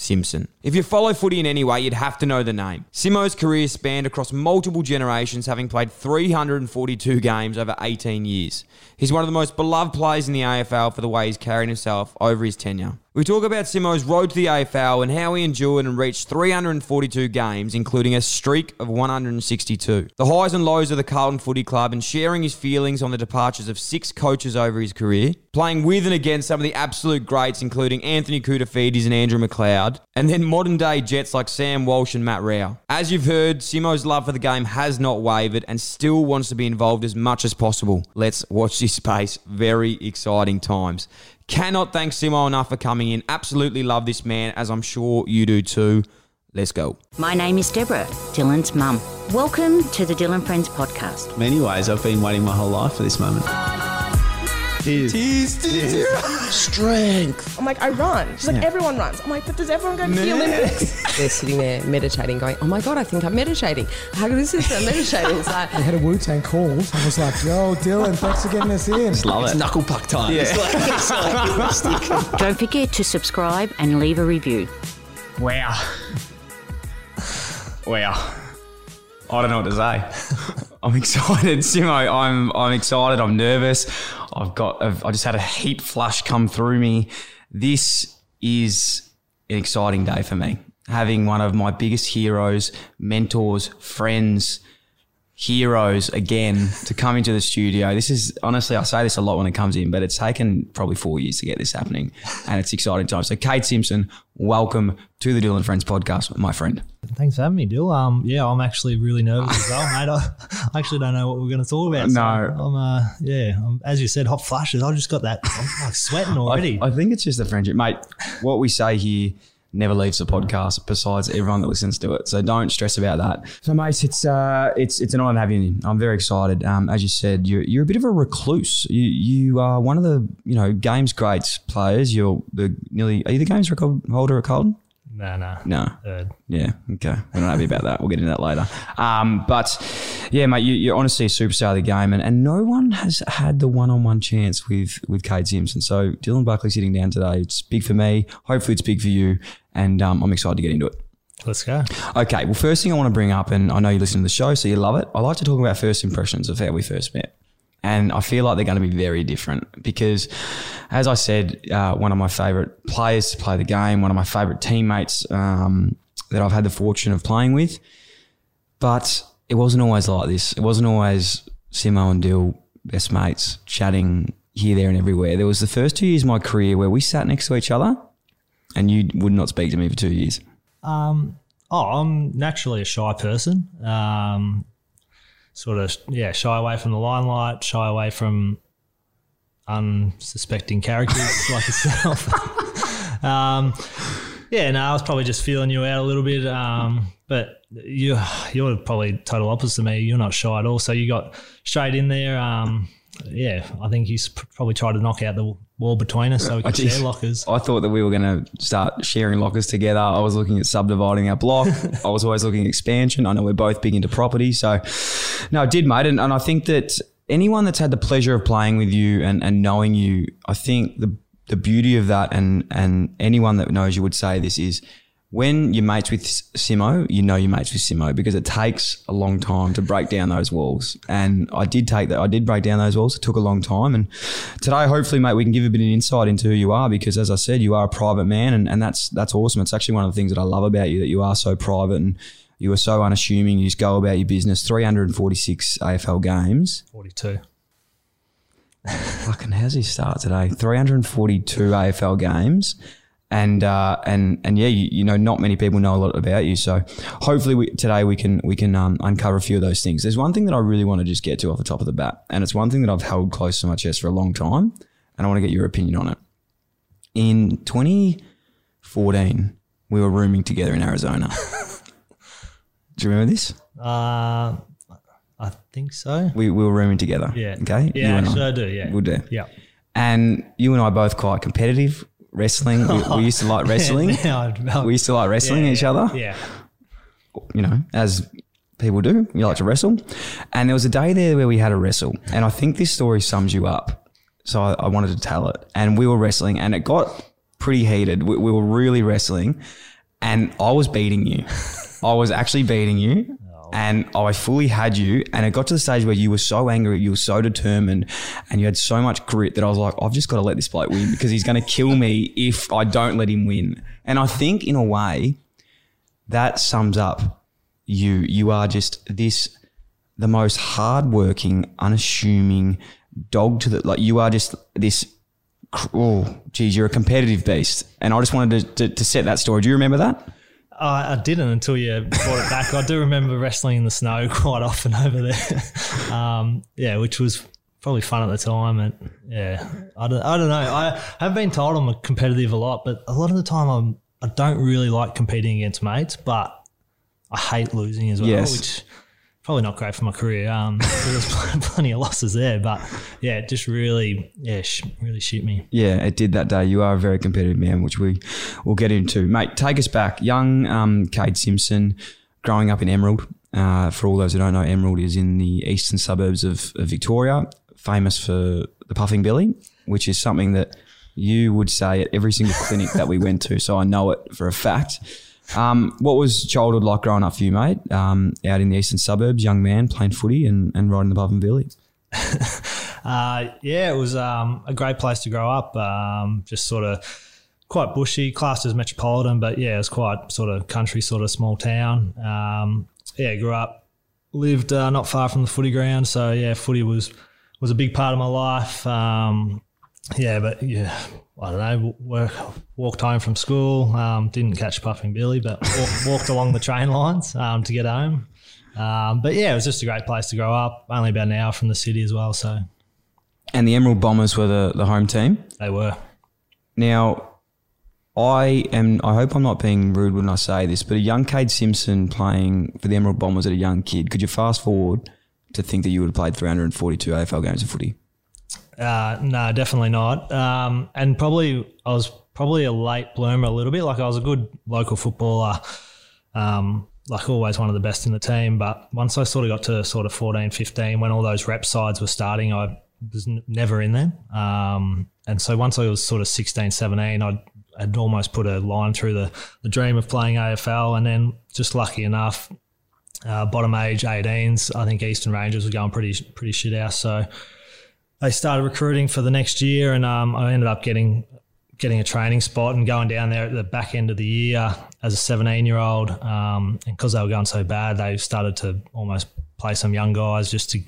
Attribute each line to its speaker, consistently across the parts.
Speaker 1: Simpson. If you follow footy in any way, you'd have to know the name. Simo's career spanned across multiple generations, having played 342 games over 18 years. He's one of the most beloved players in the AFL for the way he's carried himself over his tenure. We talk about Simo's road to the AFL and how he endured and reached 342 games, including a streak of 162. The highs and lows of the Carlton Footy Club and sharing his feelings on the departures of six coaches over his career. Playing with and against some of the absolute greats, including Anthony Koutoufides and Andrew McLeod. And then modern day Jets like Sam Walsh and Matt Rowell. As you've heard, Simo's love for the game has not wavered and still wants to be involved as much as possible. Let's watch this space. Very exciting times. Cannot thank Simo enough for coming in. Absolutely love this man, as I'm sure you do too. Let's go.
Speaker 2: My name is Deborah, Dylan's mum. Welcome to the Dylan Friends podcast.
Speaker 3: many ways, I've been waiting my whole life for this moment.
Speaker 4: I'm like, I run. She's like, everyone runs. I'm like, but does everyone go to the Olympics?
Speaker 5: They're sitting there meditating, going, "Oh my god, I think I'm meditating. How good is this? I'm meditating." It's like,
Speaker 6: I had a Wu Tang call. I was like, yo, Dylan, thanks for getting us in.
Speaker 3: Love it. Knuckle puck time. Yeah. It's like, it's like
Speaker 2: Don't forget to subscribe and leave a review.
Speaker 7: Wow. Wow. I don't know what to say. I'm excited, Simo. I'm I'm excited. I'm nervous. I've got. I've, I just had a heat flush come through me. This is an exciting day for me. Having one of my biggest heroes, mentors, friends, heroes again to come into the studio. This is honestly, I say this a lot when it comes in, but it's taken probably four years to get this happening, and it's exciting time. So, Cade Simpson, welcome to the Dylan Friends podcast, my friend.
Speaker 8: Thanks for having me, Dill. Um, yeah, I'm actually really nervous as well, mate. I, I actually don't know what we're going to talk about. so
Speaker 7: No.
Speaker 8: I'm, uh, yeah, I'm, as you said, hot flashes. I just got that. I'm like sweating already.
Speaker 7: I, I think it's just a friendship, mate. What we say here never leaves the podcast. Besides everyone that listens to it, so don't stress about that. So, mate, it's uh, it's it's an honour to have you. I'm very excited. Um, as you said, you're you're a bit of a recluse. You you are one of the you know games greats players. You're the nearly are you the games record holder at Carlton?
Speaker 8: no, no,
Speaker 7: No.
Speaker 8: Third.
Speaker 7: Yeah, okay. We're not happy about that. We'll get into that later. Um, but yeah, mate, you, you're honestly a superstar of the game, and, and no one has had the one-on-one chance with with Cade Simpson. So Dylan Buckley sitting down today. It's big for me. Hopefully, it's big for you, and um, I'm excited to get into it.
Speaker 8: Let's go.
Speaker 7: Okay. Well, first thing I want to bring up, and I know you listen to the show, so you love it. I like to talk about first impressions of how we first met. And I feel like they're going to be very different because, as I said, uh, one of my favourite players to play the game, one of my favourite teammates um, that I've had the fortune of playing with. But it wasn't always like this. It wasn't always Simo and Dill, best mates, chatting here, there, and everywhere. There was the first two years of my career where we sat next to each other and you would not speak to me for two years.
Speaker 8: Um, oh, I'm naturally a shy person. Um, sort of, yeah, shy away from the limelight, shy away from unsuspecting characters like yourself. um, yeah, no, I was probably just feeling you out a little bit. Um, but you, you're probably total opposite to me. You're not shy at all. So you got straight in there. Um, yeah, I think pr- probably tried to knock out the wall between us so we could share lockers.
Speaker 7: I thought that we were going to start sharing lockers together. I was looking at subdividing our block. I was always looking at expansion. I know we're both big into property. So, no, I did, mate. And, and I think that anyone that's had the pleasure of playing with you and, and knowing you, I think the, the beauty of that, and, and anyone that knows you would say this is when you're mates with Simo, you know you're mates with Simo because it takes a long time to break down those walls. And I did take that. I did break down those walls. It took a long time. And today, hopefully, mate, we can give a bit of insight into who you are because, as I said, you are a private man, and, and that's that's awesome. It's actually one of the things that I love about you that you are so private and you are so unassuming. You just go about your business. 346 AFL games.
Speaker 8: 42.
Speaker 7: Fucking how's he start today? 342 AFL games. And uh, and and yeah, you, you know, not many people know a lot about you. So hopefully we, today we can we can um, uncover a few of those things. There's one thing that I really want to just get to off the top of the bat, and it's one thing that I've held close to my chest for a long time, and I want to get your opinion on it. In 2014, we were rooming together in Arizona. Do you remember this?
Speaker 8: Uh, I think so.
Speaker 7: We, we were rooming together.
Speaker 8: Yeah.
Speaker 7: Okay.
Speaker 8: Yeah,
Speaker 7: You and
Speaker 8: actually, I do. Yeah.
Speaker 7: We do.
Speaker 8: Yeah.
Speaker 7: And you and I both quite competitive wrestling. We, we used to like wrestling. We used to like wrestling each other.
Speaker 8: Yeah.
Speaker 7: you know, as people do. You like to wrestle. And there was a day there where we had a wrestle. And I think this story sums you up. So I, I wanted to tell it. And we were wrestling and it got pretty heated. We, we were really wrestling. And I was beating you. I was actually beating you. And I fully had you. And it got to the stage where you were so angry, you were so determined, and you had so much grit that I was like, I've just got to let this bloke win because he's going to kill me if I don't let him win. And I think, in a way, that sums up you. You are just this the most hardworking, unassuming dog to the like. You are just this. Oh, geez, you're a competitive beast, and I just wanted to, to, to set that story. Do you remember that?
Speaker 8: I, I didn't until you brought it back. I do remember wrestling in the snow quite often over there. Um, yeah, which was probably fun at the time. And yeah, I don't, I don't know. I have been told I'm a competitive a lot, but a lot of the time I'm I don't really like competing against mates, but I hate losing as well,
Speaker 7: Yes.
Speaker 8: which probably not great for my career. Um, there's plenty of losses there, but yeah, it just really yeah sh- really shoot me.
Speaker 7: Yeah, it did that day. You are a very competitive man, which we will get into. Mate, take us back. Young um, Cade Simpson, growing up in Emerald. Uh, for all those who don't know, Emerald is in the eastern suburbs of, of Victoria, famous for the puffing billy, which is something that you would say at every single clinic that we went to. So I know it for a fact. Um, what was childhood like growing up for you, mate? Um, out in the eastern suburbs, young man playing footy and, and riding the puffing billy.
Speaker 8: Uh, yeah, it was um, a great place to grow up. Um, just sort of quite bushy, classed as metropolitan, but yeah, it was quite sort of country, sort of small town. Um, yeah, grew up, lived uh, not far from the footy ground, so yeah, footy was was a big part of my life. Um, yeah, but yeah, I don't know. Work, walked home from school. Um, didn't catch puffing Billy, but walked, walked along the train lines um, to get home. Um, but yeah, it was just a great place to grow up. Only about an hour from the city as well, so
Speaker 7: And the Emerald Bombers were the, the home team.
Speaker 8: they were.
Speaker 7: Now, I am. I hope I'm not being rude when I say this, but a young Cade Simpson playing for the Emerald Bombers at a young kid. Could you fast forward to think that you would have played 342 AFL games of footy?
Speaker 8: Uh, no, definitely not. Um, and probably I was probably a late bloomer a little bit. Like I was a good local footballer, um, like always one of the best in the team. But once I sort of got to sort of 14, 15, when all those rep sides were starting, I was n- never in them. Um, and so once I was sort of 16, 17, I'd, I'd almost put a line through the, the dream of playing AFL. And then just lucky enough, uh, bottom age 18s, I think Eastern Rangers were going pretty pretty shit out. So they started recruiting for the next year, and um, I ended up getting getting a training spot and going down there at the back end of the year as a 17 year old. Um, and because they were going so bad, they started to almost play some young guys just to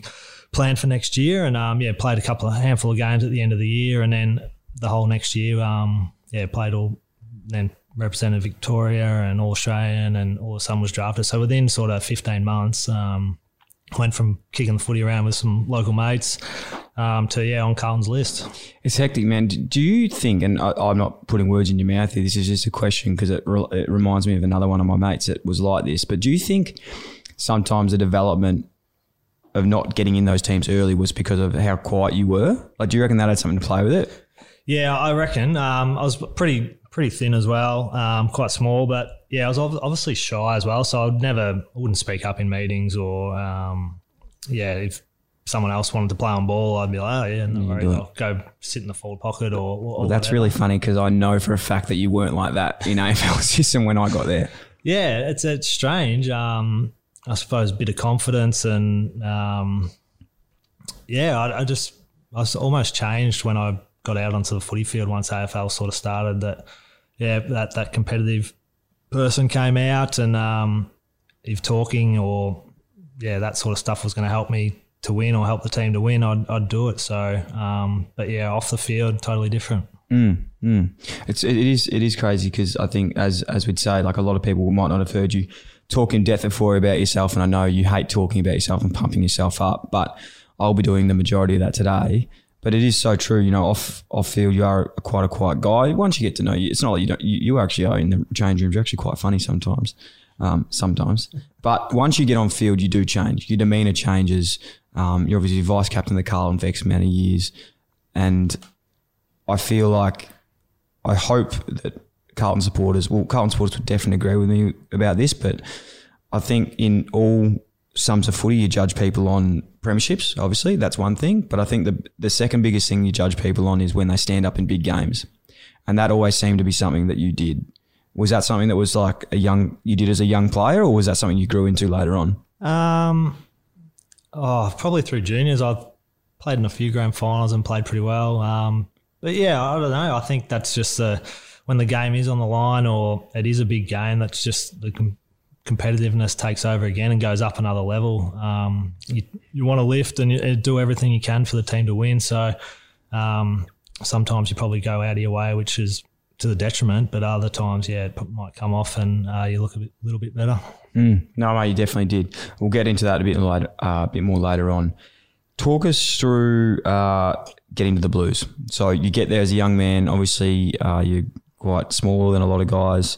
Speaker 8: plan for next year. And um, yeah, played a couple of handful of games at the end of the year, and then the whole next year, um, yeah, played all then represented Victoria and All Australian, and all sudden was drafted. So within sort of 15 months. Um, Went from kicking the footy around with some local mates um, to yeah on Carlton's list.
Speaker 7: It's hectic, man. Do you think, and I, I'm not putting words in your mouth here, this is just a question because it, re- it reminds me of another one of my mates that was like this, but do you think sometimes the development of not getting in those teams early was because of how quiet you were? Like, do you reckon that had something to play with it?
Speaker 8: Yeah, I reckon. Um, I was pretty pretty thin as well, um, quite small, but yeah, I was ob- obviously shy as well. So I'd never, I wouldn't speak up in meetings or um, yeah, if someone else wanted to play on ball, I'd be like, oh yeah, no worries. I'll go sit in the forward pocket or. or
Speaker 7: Well, that's
Speaker 8: whatever.
Speaker 7: really funny because I know for a fact that you weren't like that in AFL system when I got there.
Speaker 8: Yeah, it's it's strange. Um, I suppose a bit of confidence and um, yeah, I, I just I was almost changed when I got out onto the footy field once AFL sort of started. That yeah, that that competitive person came out and um, if talking or yeah, that sort of stuff was going to help me to win or help the team to win, I'd, I'd do it. So, um, but yeah, off the field, totally different.
Speaker 7: Mm, mm. It's it is it is crazy because I think as as we'd say, like a lot of people might not have heard you talk in depth before about yourself, and I know you hate talking about yourself and pumping yourself up, but I'll be doing the majority of that today. But it is so true, you know. Off off field, you are quite a quiet guy. Once you get to know you, it's not like you don't. You, you actually are in the change rooms. You're actually quite funny sometimes, um, sometimes. But once you get on field, you do change. Your demeanour changes. Um, you're obviously vice captain of the Carlton for X amount of years, and I feel like I hope that Carlton supporters, well, Carlton supporters would definitely agree with me about this, but I think in all sums of footy, you judge people on premierships. Obviously, that's one thing. But I think the the second biggest thing you judge people on is when they stand up in big games, and that always seemed to be something that you did. Was that something that was like a young you did as a young player, or was that something you grew into later on?
Speaker 8: Um, oh, probably through juniors. I've played in a few grand finals and played pretty well. Um, but yeah, I don't know. I think that's just the when the game is on the line or it is a big game. That's just the competitiveness takes over again and goes up another level. Um, you you want to lift and you, do everything you can for the team to win. So um, sometimes you probably go out of your way, which is to the detriment. But other times, yeah, it might come off and uh, you look a bit, little bit better.
Speaker 7: Mm, no, mate, you definitely did. We'll get into that a bit later, uh, a bit more later on. Talk us through uh, getting to the Blues. So you get there as a young man. Obviously, uh, you're quite smaller than a lot of guys.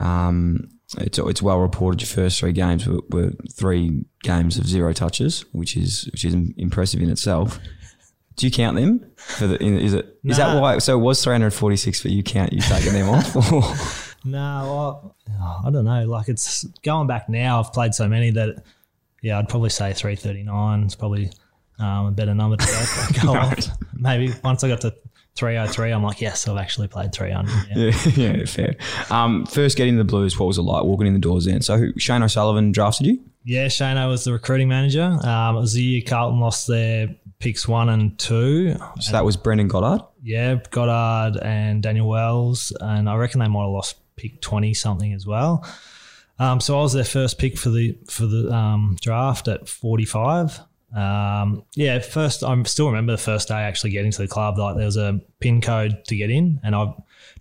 Speaker 7: Um, it's it's well reported. Your first three games were, were, three games of zero touches, which is which is impressive in itself. Do you count them? For the, is it is nah. that why? So it was 346, but you count you taking them off?
Speaker 8: no, I, I don't know. Like it's going back now. I've played so many that yeah, I'd probably say 339 is probably um, a better number to go, go off. Maybe once I got to 303, I'm like, yes, I've actually played 300.
Speaker 7: Yeah, yeah, yeah fair. Um, first getting the Blues, what was it like walking in the doors then? So who, Shane O'Sullivan drafted you?
Speaker 8: Yeah, Shane I was the recruiting manager. Um, it was the year Carlton lost their picks one and two.
Speaker 7: So that was Brendan Goddard?
Speaker 8: Yeah, Goddard and Daniel Wells. And I reckon they might have lost pick 20 something as well. Um, so I was their first pick for the for the um, draft at 45. Um, yeah, first I still remember the first day actually getting to the club. Like there was a pin code to get in, and I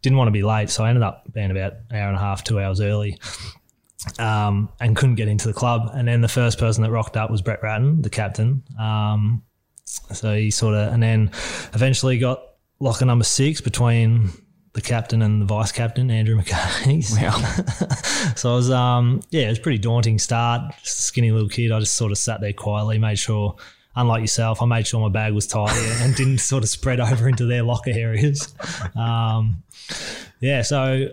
Speaker 8: didn't want to be late, so I ended up being about an hour and a half, two hours early, um, and couldn't get into the club. And then the first person that rocked up was Brett Ratten, the captain. Um, so he sort of, and then eventually got locker number six between the captain and the vice captain, Andrew McKay. Wow. so I was, um, yeah, it was pretty daunting start. Just a skinny little kid. I just sort of sat there quietly, made sure, unlike yourself, I made sure my bag was tight and didn't sort of spread over into their locker areas. Um, yeah, so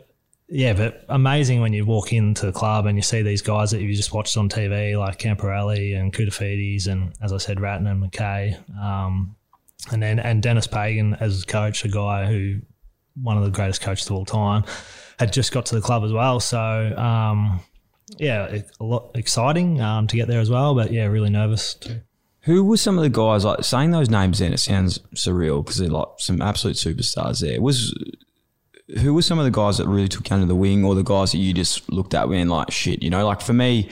Speaker 8: yeah, but amazing when you walk into the club and you see these guys that you just watched on TV, like Camporeale and Koutoufides, and as I said, Ratten and McKay. Um, and then and Denis Pagan as coach, a guy who one of the greatest coaches of all time, had just got to the club as well. So um, yeah, a lot exciting um, to get there as well. But yeah, really nervous too.
Speaker 7: Who were some of the guys like saying those names? Then it sounds surreal because they're like some absolute superstars. There was who were some of the guys that really took you under the wing, or the guys that you just looked at when like shit, you know? Like for me,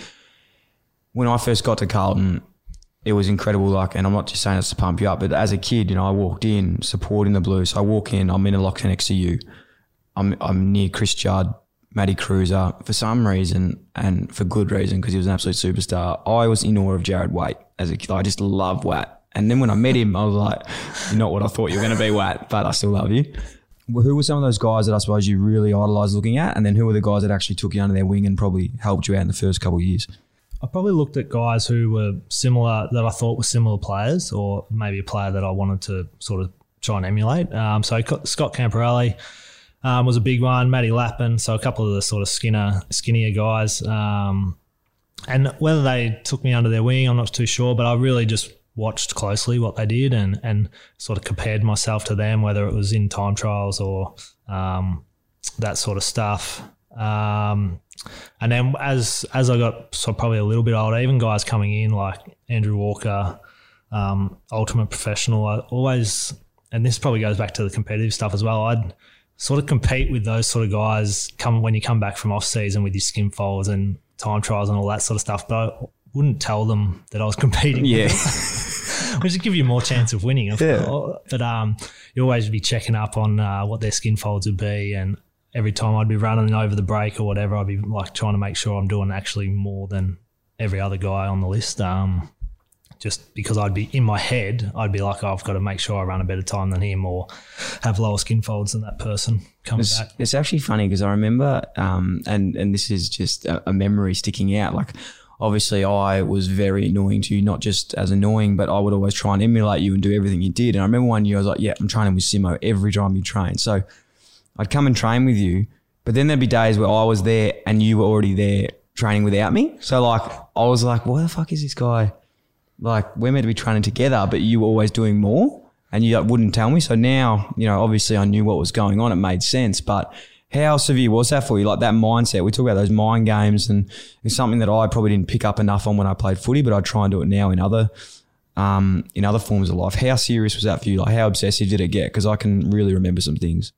Speaker 7: when I first got to Carlton, it was incredible. Like, and I'm not just saying this to pump you up, but as a kid, you know, I walked in supporting the Blues. So I walk in, I'm in a locker next to you. I'm I'm near Chris Judd, Matty Kreuzer for some reason and for good reason because he was an absolute superstar. I was in awe of Jarrad Waite as a kid. I just love Watt. And then when I met him, I was like, you're not what I thought you were going to be, Watt, but I still love you. Who were some of those guys that I suppose you really idolised looking at? And then who were the guys that actually took you under their wing and probably helped you out in the first couple of years?
Speaker 8: I probably looked at guys who were similar that I thought were similar players, or maybe a player that I wanted to sort of try and emulate. Um, so Scott Camporeale um, was a big one, Matty Lappin, so a couple of the sort of skinner, skinnier guys. Um, and whether they took me under their wing, I'm not too sure, but I really just watched closely what they did and and sort of compared myself to them, whether it was in time trials or um, that sort of stuff. Um, and then as as I got so probably a little bit older, even guys coming in like Andrew Walker, um, ultimate professional, I always and this probably goes back to the competitive stuff as well. I'd sort of compete with those sort of guys come when you come back from off season with your skin folds and time trials and all that sort of stuff. But I wouldn't tell them that I was competing.
Speaker 7: Yeah.
Speaker 8: Which would give you more chance of winning, of yeah. course. But um, you always be checking up on uh, what their skin folds would be and every time I'd be running over the break or whatever, I'd be like trying to make sure I'm doing actually more than every other guy on the list. Um, just because I'd be in my head, I'd be like, oh, I've got to make sure I run a better time than him or have lower skin folds than that person coming
Speaker 7: It's,
Speaker 8: back.
Speaker 7: it's actually funny because I remember, um, and and this is just a, a memory sticking out. Like, obviously, I was very annoying to you, not just as annoying, but I would always try and emulate you and do everything you did. And I remember one year I was like, "Yeah, I'm training with Simo every time you train." So I'd come and train with you, but then there'd be days where I was there and you were already there training without me. So like, I was like, "Why the fuck is this guy?" Like, we're meant to be training together, but you were always doing more and you like, wouldn't tell me. So now, you know, obviously I knew what was going on. It made sense. But how severe was that for you? Like that mindset. We talk about those mind games, and it's something that I probably didn't pick up enough on when I played footy, but I try and do it now in other um, in other forms of life. How serious was that for you? Like how obsessive did it get? Because I can really remember some things.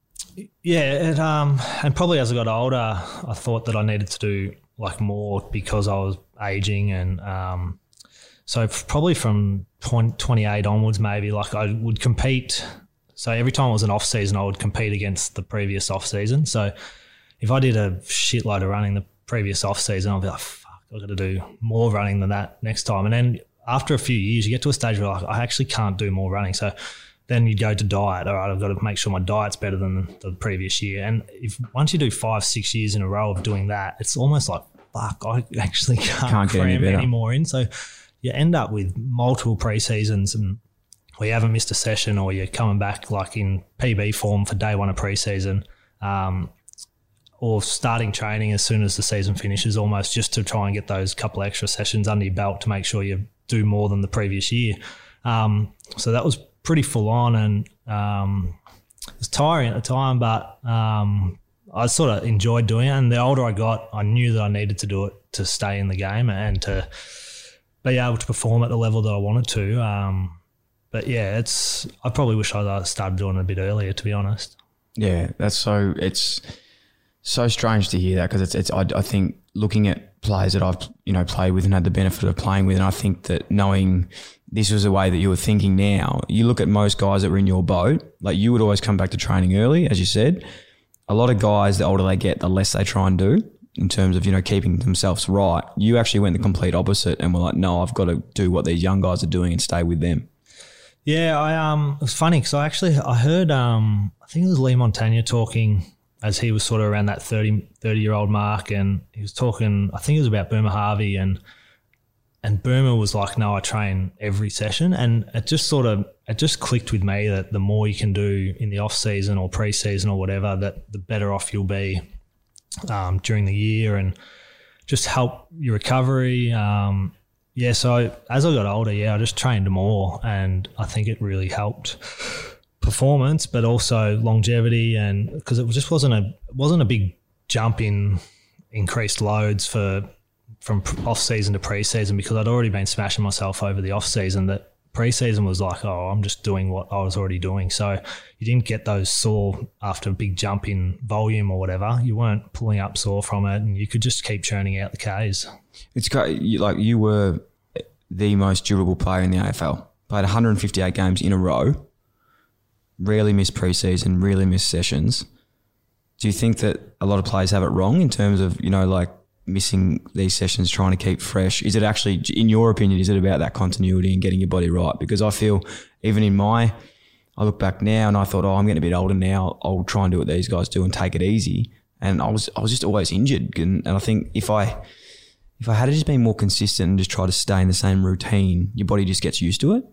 Speaker 8: Yeah, it, um, and probably as I got older, I thought that I needed to do like more because I was aging, and um, so probably from 20, 28 onwards, maybe like I would compete. So every time it was an off season, I would compete against the previous off season. So if I did a shitload of running the previous off season, I'll be like, fuck, I've got to do more running than that next time. And then after a few years, you get to a stage where like, I actually can't do more running. So then you go to diet. All right, I've got to make sure my diet's better than the previous year. And if once you do five, six years in a row of doing that, it's almost like fuck, I actually can't,
Speaker 7: Can't get any
Speaker 8: cram
Speaker 7: better.
Speaker 8: any more in. So you end up with multiple pre-seasons and where you haven't missed a session or you're coming back like in PB form for day one of pre-season. Um, or starting training as soon as the season finishes, almost just to try and get those couple extra sessions under your belt to make sure you do more than the previous year. Um, so that was pretty full on and um, it was tiring at the time, but um, I sort of enjoyed doing it. And the older I got, I knew that I needed to do it to stay in the game and to be able to perform at the level that I wanted to. Um, but yeah, it's. I probably wish I started doing it a bit earlier, to be honest.
Speaker 7: Yeah, that's so. It's so strange to hear that because it's. It's. I, I think looking at players that I've you know played with and had the benefit of playing with, and I think that knowing this was the way that you were thinking now, you look at most guys that were in your boat. Like you would always come back to training early, as you said. A lot of guys, the older they get, the less they try and do in terms of you know keeping themselves right. You actually went the complete opposite, and were like, no, I've got to do what these young guys are doing and stay with them.
Speaker 8: Yeah, I um, it was funny because I actually I heard um, I think it was Leigh Montagna talking as he was sort of around that 30, 30 year old mark, and he was talking. I think it was about Boomer Harvey, and and Boomer was like, "No, I train every session," and it just sort of it just clicked with me that the more you can do in the off season or pre season or whatever, that the better off you'll be um, during the year, and just help your recovery. Um, yeah, so as I got older, yeah, I just trained more, and I think it really helped performance, but also longevity, and because it just wasn't a wasn't a big jump in increased loads for from off season to pre season because I'd already been smashing myself over the off season. That pre season was like, oh, I'm just doing what I was already doing, so you didn't get those sore after a big jump in volume or whatever. You weren't pulling up sore from it, and you could just keep churning out the Ks.
Speaker 7: It's great. You, like you were the most durable player in the AFL. Played 158 games in a row. Rarely missed preseason. Rarely missed sessions. Do you think that a lot of players have it wrong in terms of you know like missing these sessions, trying to keep fresh? Is it actually, in your opinion, is it about that continuity and getting your body right? Because I feel even in my, I look back now and I thought, oh, I'm getting a bit older now. I'll try and do what these guys do and take it easy. And I was I was just always injured, and, and I think if I if I had to just been more consistent and just try to stay in the same routine, your body just gets used to it.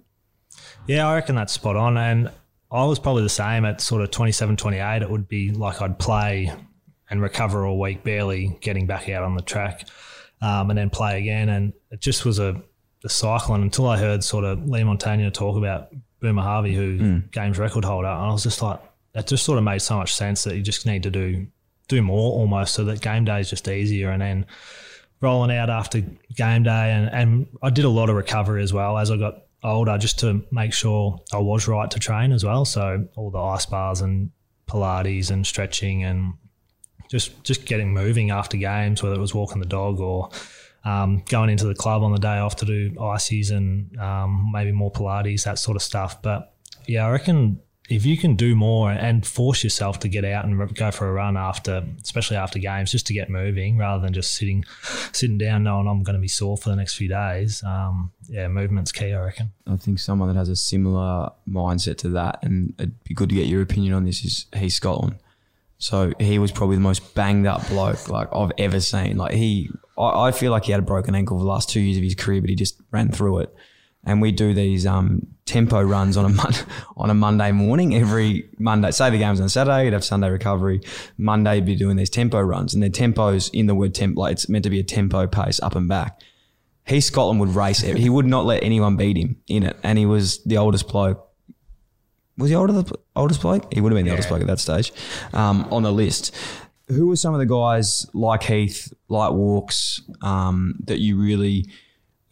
Speaker 8: Yeah, I reckon that's spot on. And I was probably the same at sort of 27, 28. It would be like I'd play and recover all week, barely getting back out on the track, um, and then play again. And it just was a, a cycle. And until I heard sort of Leigh Montagna talk about Boomer Harvey, who games record holder, and I was just like, that just sort of made so much sense that you just need to do do more almost so that game day is just easier. And then rolling out after game day, and, and I did a lot of recovery as well as I got older, just to make sure I was right to train as well. So all the ice bars and Pilates and stretching and just just getting moving after games, whether it was walking the dog or um, going into the club on the day off to do ices and um, maybe more Pilates, that sort of stuff. But yeah, I reckon if you can do more and force yourself to get out and go for a run after, especially after games, just to get moving rather than just sitting sitting down knowing I'm going to be sore for the next few days. Um, yeah, movement's key, I reckon.
Speaker 7: I think someone that has a similar mindset to that, and it'd be good to get your opinion on this, is Heath Scotland. So he was probably the most banged up bloke like I've ever seen. Like he, I, I feel like he had a broken ankle for the last two years of his career, but he just ran through it. And we do these um, tempo runs on a mon- on a Monday morning every Monday. Say the game's on Saturday, you'd have Sunday recovery. Monday, you'd be doing these tempo runs, and their tempos in the word tempo, like it's meant to be a tempo pace up and back. He Scotland would race. He would not let anyone beat him in it, and he was the oldest bloke was he older the oldest bloke? He would have been the oldest bloke at that stage um, on the list. Who were some of the guys like Heath, like Walks, um, that you really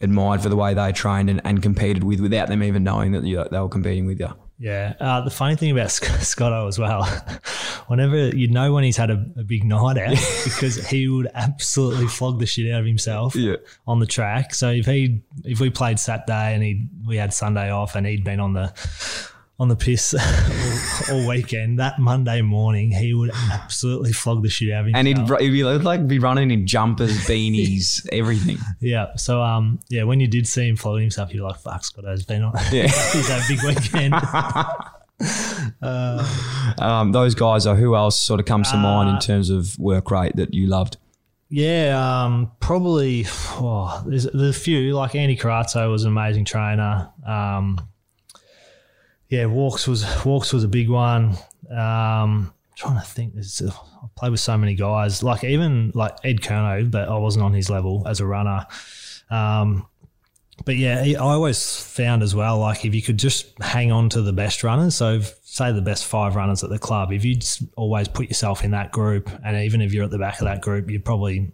Speaker 7: admired for the way they trained and, and competed with without them even knowing that you, they were competing with you?
Speaker 8: Yeah. Uh, the funny thing about Sc- Scotto as well, whenever you know when he's had a, a big night out because he would absolutely flog the shit out of himself
Speaker 7: Yeah.
Speaker 8: on the track. So if he if we played Saturday and he we had Sunday off and he'd been on the on the piss all, all weekend, that Monday morning he would absolutely flog the shit out of himself.
Speaker 7: And he'd, he'd be like be running in jumpers, beanies, everything.
Speaker 8: yeah. So um yeah, when you did see him flogging himself, you're like, fuck, Scotto's been on.
Speaker 7: Yeah.
Speaker 8: he's had a big weekend.
Speaker 7: Um, those guys are who else sort of comes to mind
Speaker 8: Uh,
Speaker 7: in terms of work rate that you loved?
Speaker 8: Yeah, um, probably. Oh, there's, there's a few. Like Andy Carrazzo was an amazing trainer. Um, yeah, Walks was Walks was a big one. Um, trying to think. There's, uh, I've played with so many guys. Like even like Ed Curnow, but I wasn't on his level as a runner. Um, but yeah, I always found as well, like if you could just hang on to the best runners, so say the best five runners at the club, if you always put yourself in that group, and even if you're at the back of that group, you're probably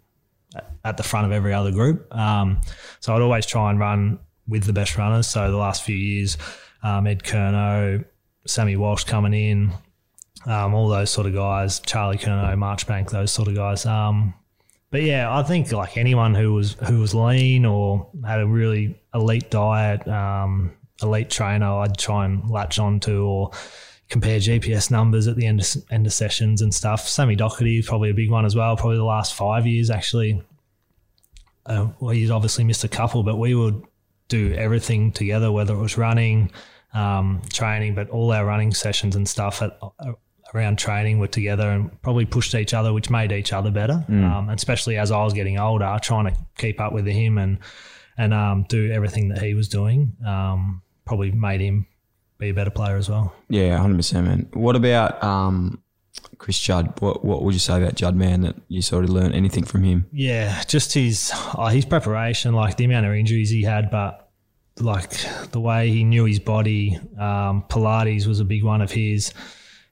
Speaker 8: at the front of every other group. Um, so I'd always try and run with the best runners. So the last few years, um, Ed Curnow, Sammy Walsh coming in, um, all those sort of guys, Charlie Curnow, Marchbank, those sort of guys. Um, but yeah, I think like anyone who was who was lean or had a really elite diet, um, elite trainer, I'd try and latch on to or compare GPS numbers at the end of, end of sessions and stuff. Sammy Docherty is probably a big one as well. Probably the last five years actually. Uh, well, he's obviously missed a couple, but we would do everything together, whether it was running, um, training, but all our running sessions and stuff at, uh, around training were together and probably pushed each other, which made each other better. Um, especially as I was getting older, trying to keep up with him and and um, do everything that he was doing, um, probably made him be a better player as well.
Speaker 7: Yeah, hundred percent, man. What about um, Chris Judd? What What would you say about Judd, man? That you sort of learned anything from him?
Speaker 8: Yeah, just his oh, his preparation, like the amount of injuries he had, but like the way he knew his body. Um, Pilates was a big one of his.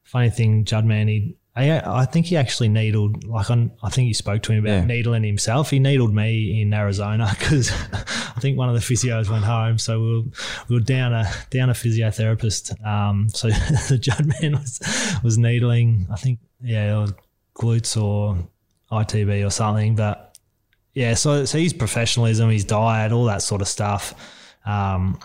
Speaker 8: Funny thing, Judd man, he I, I think he actually needled like on, I think you spoke to him about
Speaker 7: Yeah.
Speaker 8: needling himself. He needled me in Arizona because I think one of the physios went home, so we were, we were down a down a physiotherapist. Um, so the Judman was was needling. I think yeah, was glutes or ITB or something, but yeah, so so his professionalism, his diet, all that sort of stuff. Um,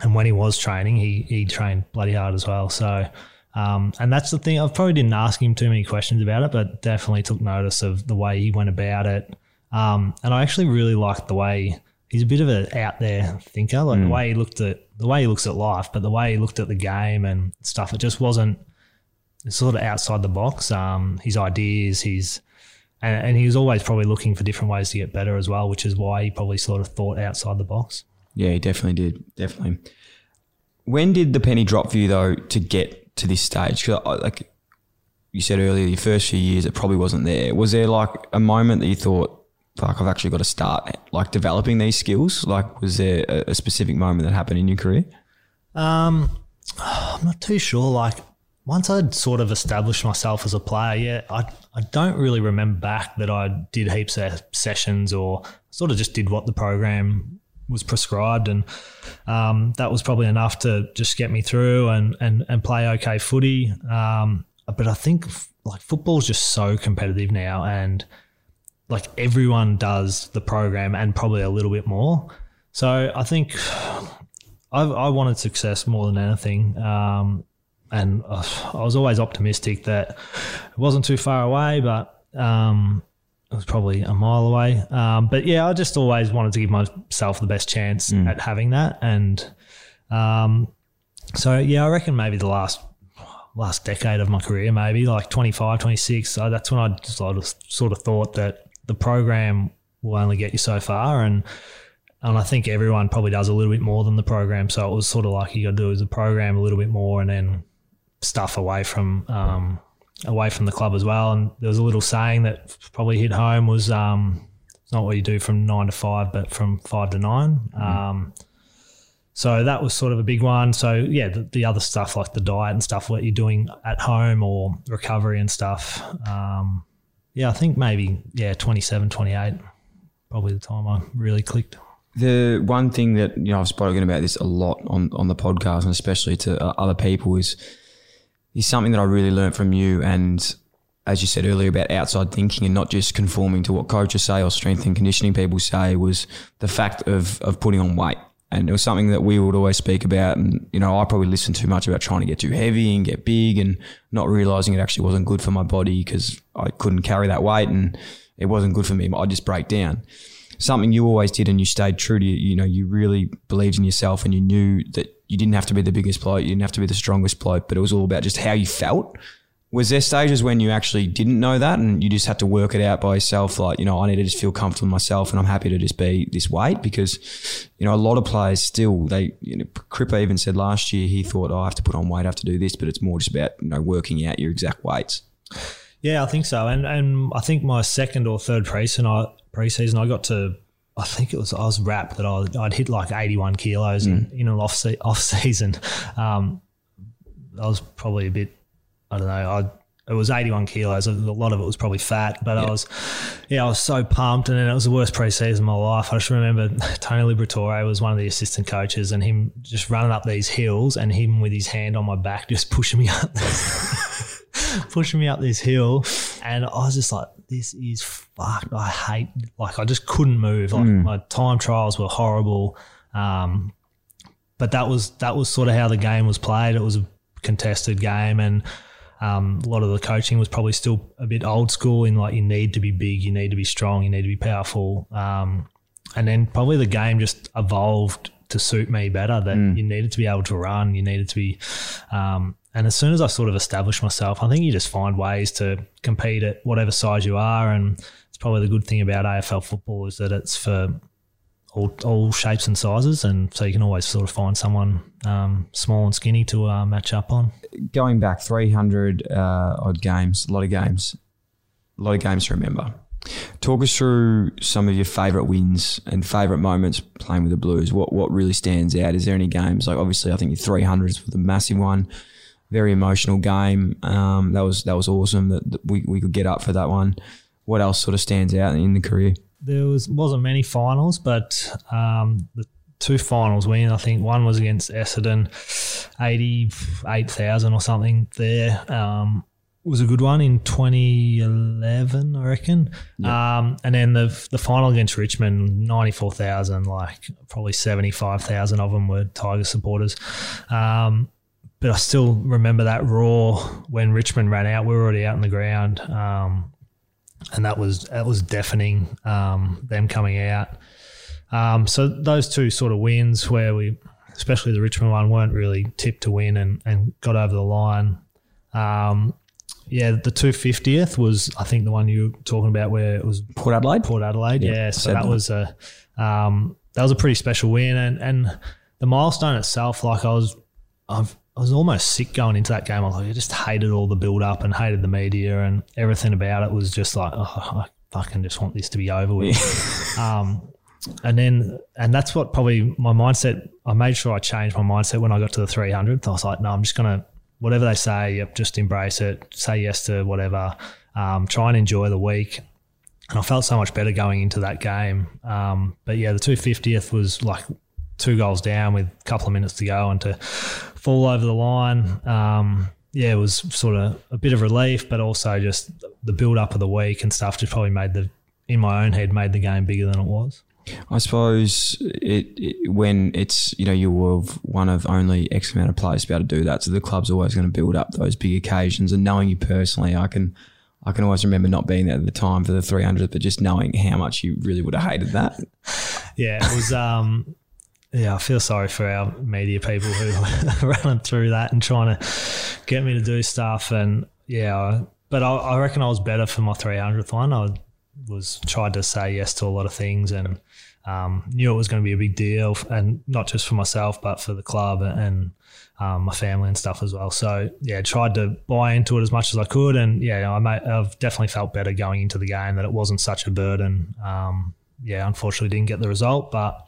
Speaker 8: and when he was training, he he trained bloody hard as well. So, um, and that's the thing. I probably didn't ask him too many questions about it, but definitely took notice of the way he went about it. Um, and I actually really liked the way he's a bit of an out there thinker, like the way he looked at the way he looks at life, but the way he looked at the game and stuff. It just wasn't sort of outside the box. Um, his ideas, his and, and he was always probably looking for different ways to get better as well, which is why he probably sort of thought outside the box.
Speaker 7: Yeah, he definitely did. Definitely. When did the penny drop for you though to get to this stage? 'Cause like you said earlier, your first few years it probably wasn't there. Was there like a moment that you thought, "Fuck, I've actually got to start like developing these skills"? Like, was there a, a specific moment that happened in your career?
Speaker 8: Um, I'm not too sure. Like once I'd sort of established myself as a player, yeah, I I don't really remember back that I did heaps of sessions or sort of just did what the program was prescribed, and um, that was probably enough to just get me through and and and play okay footy. Um, but I think like football's just so competitive now, and like everyone does the program and probably a little bit more. So I think I, I wanted success more than anything. Um, and uh, I was always optimistic that it wasn't too far away, but um, it was probably a mile away. Um, but yeah, I just always wanted to give myself the best chance at having that, and um, so yeah, I reckon maybe the last last decade of my career, maybe like 25, 26. So that's when I just sort of, sort of thought that the program will only get you so far, and and I think everyone probably does a little bit more than the program. So it was sort of like you got to do the program a little bit more, and then stuff away from um, away from the club as well. And there was a little saying that probably hit home was um, it's not what you do from nine to five, but from five to 9 Um, so that was sort of a big one. So yeah, the, the other stuff like the diet and stuff, what you're doing at home or recovery and stuff. Um, yeah, I think maybe yeah, 27, 28, probably the time I really clicked.
Speaker 7: The one thing that you know I've spoken about this a lot on, on the podcast and especially to uh, other people is is something that I really learned from you and as you said earlier about outside thinking and not just conforming to what coaches say or strength and conditioning people say was the fact of of putting on weight. And it was something that we would always speak about. And, you know, I probably listened too much about trying to get too heavy and get big and not realizing it actually wasn't good for my body because I couldn't carry that weight and it wasn't good for me. I'd just break down something you always did and you stayed true to. You know, you really believed in yourself and you knew that you didn't have to be the biggest bloke, you didn't have to be the strongest bloke, but it was all about just how you felt. Was there stages when you actually didn't know that and you just had to work it out by yourself? Like, you know, I need to just feel comfortable myself and I'm happy to just be this weight because, you know, a lot of players still, they, you know, even said last year he thought, oh, I have to put on weight, I have to do this, but it's more just about, you know, working out your exact weights.
Speaker 8: Yeah, I think so. And and I think my second or third preseason, I preseason, I got to. I think it was I was wrapped that I, I'd hit like 81 kilos in, in an off se- off season. Um, I was probably a bit. I don't know. I it was 81 kilos. A lot of it was probably fat, but I was, yeah, I was so pumped. And then it was the worst preseason of my life. I just remember Tony Liberatore was one of the assistant coaches and him just running up these hills and him with his hand on my back, just pushing me up, pushing me up this hill. And I was just like, this is fucked. I hate, like, I just couldn't move. Like, my time trials were horrible. Um, but that was that was sort of how the game was played. It was a contested game, and um, a lot of the coaching was probably still a bit old school in like you need to be big, you need to be strong, you need to be powerful. Um, and then probably the game just evolved to suit me better. That you needed to be able to run, you needed to be. Um, and as soon as I sort of established myself, I think you just find ways to compete at whatever size you are, and it's probably the good thing about AFL football is that it's for all, all shapes and sizes, and so you can always sort of find someone um, small and skinny to uh, match up on.
Speaker 7: Going back 300 uh, odd games, a lot of games, a lot of games to remember. Talk us through some of your favourite wins and favourite moments playing with the Blues. What what really stands out? Is there any games like obviously I think your 300s was a massive one, very emotional game. Um, that was that was awesome that, that we, we could get up for that one. What else sort of stands out in the career?
Speaker 8: There was wasn't many finals, but um, the two finals win. I think one was against Essendon, eighty eight thousand or something. There um, was a good one in twenty eleven, I reckon. Um, and then the the final against Richmond, ninety four thousand. Like probably seventy five thousand of them were Tiger supporters. But I still remember that roar when Richmond ran out. We were already out in the ground. Um, and that was that was deafening. Um, them coming out. Um, so those two sort of wins where we, especially the Richmond one, weren't really tipped to win and, and got over the line. Um, yeah, the two fiftieth was I think the one you were talking about where it was
Speaker 7: Port Adelaide.
Speaker 8: Port Adelaide.
Speaker 7: Yeah,
Speaker 8: Yeah, so that
Speaker 7: that.
Speaker 8: was a um, that was a pretty special win, and and the milestone itself, like I was, I've, I was almost sick going into that game. I was like, I just hated all the build up and hated the media and everything about it was just like, oh, I fucking just want this to be over with. um, and then, and that's what probably my mindset. I made sure I changed my mindset when I got to the 300th. I was like, no, I'm just gonna whatever they say, yep, just embrace it. Say yes to whatever. Um, try and enjoy the week. And I felt so much better going into that game. Um, but yeah, the 250th was like two goals down with a couple of minutes to go and to fall over the line. Um, yeah, it was sort of a bit of relief, but also just the build up of the week and stuff just probably made the, in my own head, made the game bigger than it was.
Speaker 7: I suppose it, it when it's you know you're one of only X amount of players to be able to do that, so the club's always going to build up those big occasions. And knowing you personally, I can I can always remember not being there at the time for the 300, but just knowing how much you really would have hated that.
Speaker 8: Yeah, it was. Um, yeah, I feel sorry for our media people who are running through that and trying to get me to do stuff. And yeah, but I, I reckon I was better for my 300th one. I was tried to say yes to a lot of things and um, knew it was going to be a big deal, and not just for myself, but for the club and um, my family and stuff as well. So yeah, tried to buy into it as much as I could, and yeah, I may, I've definitely felt better going into the game that it wasn't such a burden. Um, yeah, unfortunately didn't get the result, but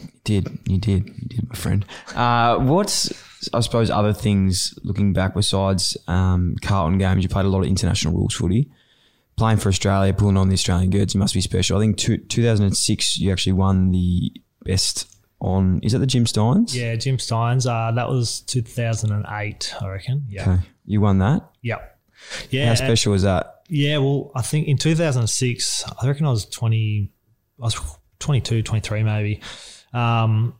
Speaker 7: You did, you did, you did, my friend. Uh, what's I suppose other things looking back besides um, Carlton games, you played a lot of international rules footy. Playing for Australia, pulling on the Australian goods, you must be special. I think two, 2006, you actually won the best on. Is that the Jim Stynes?
Speaker 8: Yeah, Jim Stynes. Uh, that was 2008, I reckon. Yeah.
Speaker 7: Okay, you won that.
Speaker 8: Yep. Yeah.
Speaker 7: How special was that?
Speaker 8: Yeah. Well, I think in 2006, I reckon I was 20. I was 22, 23 maybe. Um,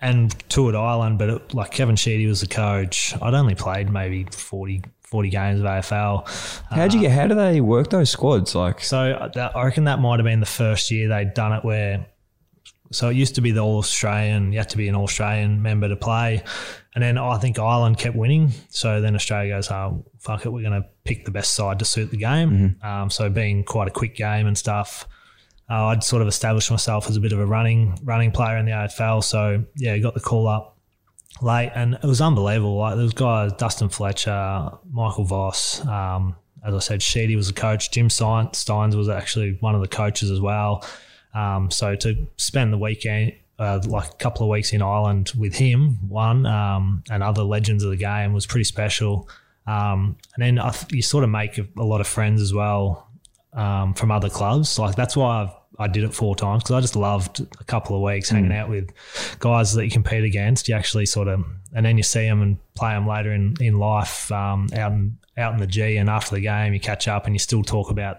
Speaker 8: and toured Ireland, but it, like Kevin Sheedy was the coach. I'd only played maybe 40, 40 games of AFL.
Speaker 7: How'd you get? How do they work those squads? Like,
Speaker 8: So uh, that, I reckon that might have been the first year they'd done it where. So it used to be the All Australian. You had to be an All Australian member to play, and then I think Ireland kept winning. So then Australia goes, "Oh fuck it, we're going to pick the best side to suit the game." Um, so being quite a quick game and stuff, uh, I'd sort of established myself as a bit of a running running player in the AFL. So yeah, got the call up late, and it was unbelievable. Like was guys, Dustin Fletcher, Michael Voss. Um, as I said, Sheedy was the coach. Jim Stein- Stynes was actually one of the coaches as well. Um, so to spend the weekend, uh, like a couple of weeks in Ireland with him, one, um, and other legends of the game was pretty special. Um, and then th- you sort of make a, a lot of friends as well um, from other clubs. Like that's why I've, I did it four times because I just loved a couple of weeks hanging out with guys that you compete against. You actually sort of, and then you see them and play them later in in life um, out in out in the G. And after the game, you catch up and you still talk about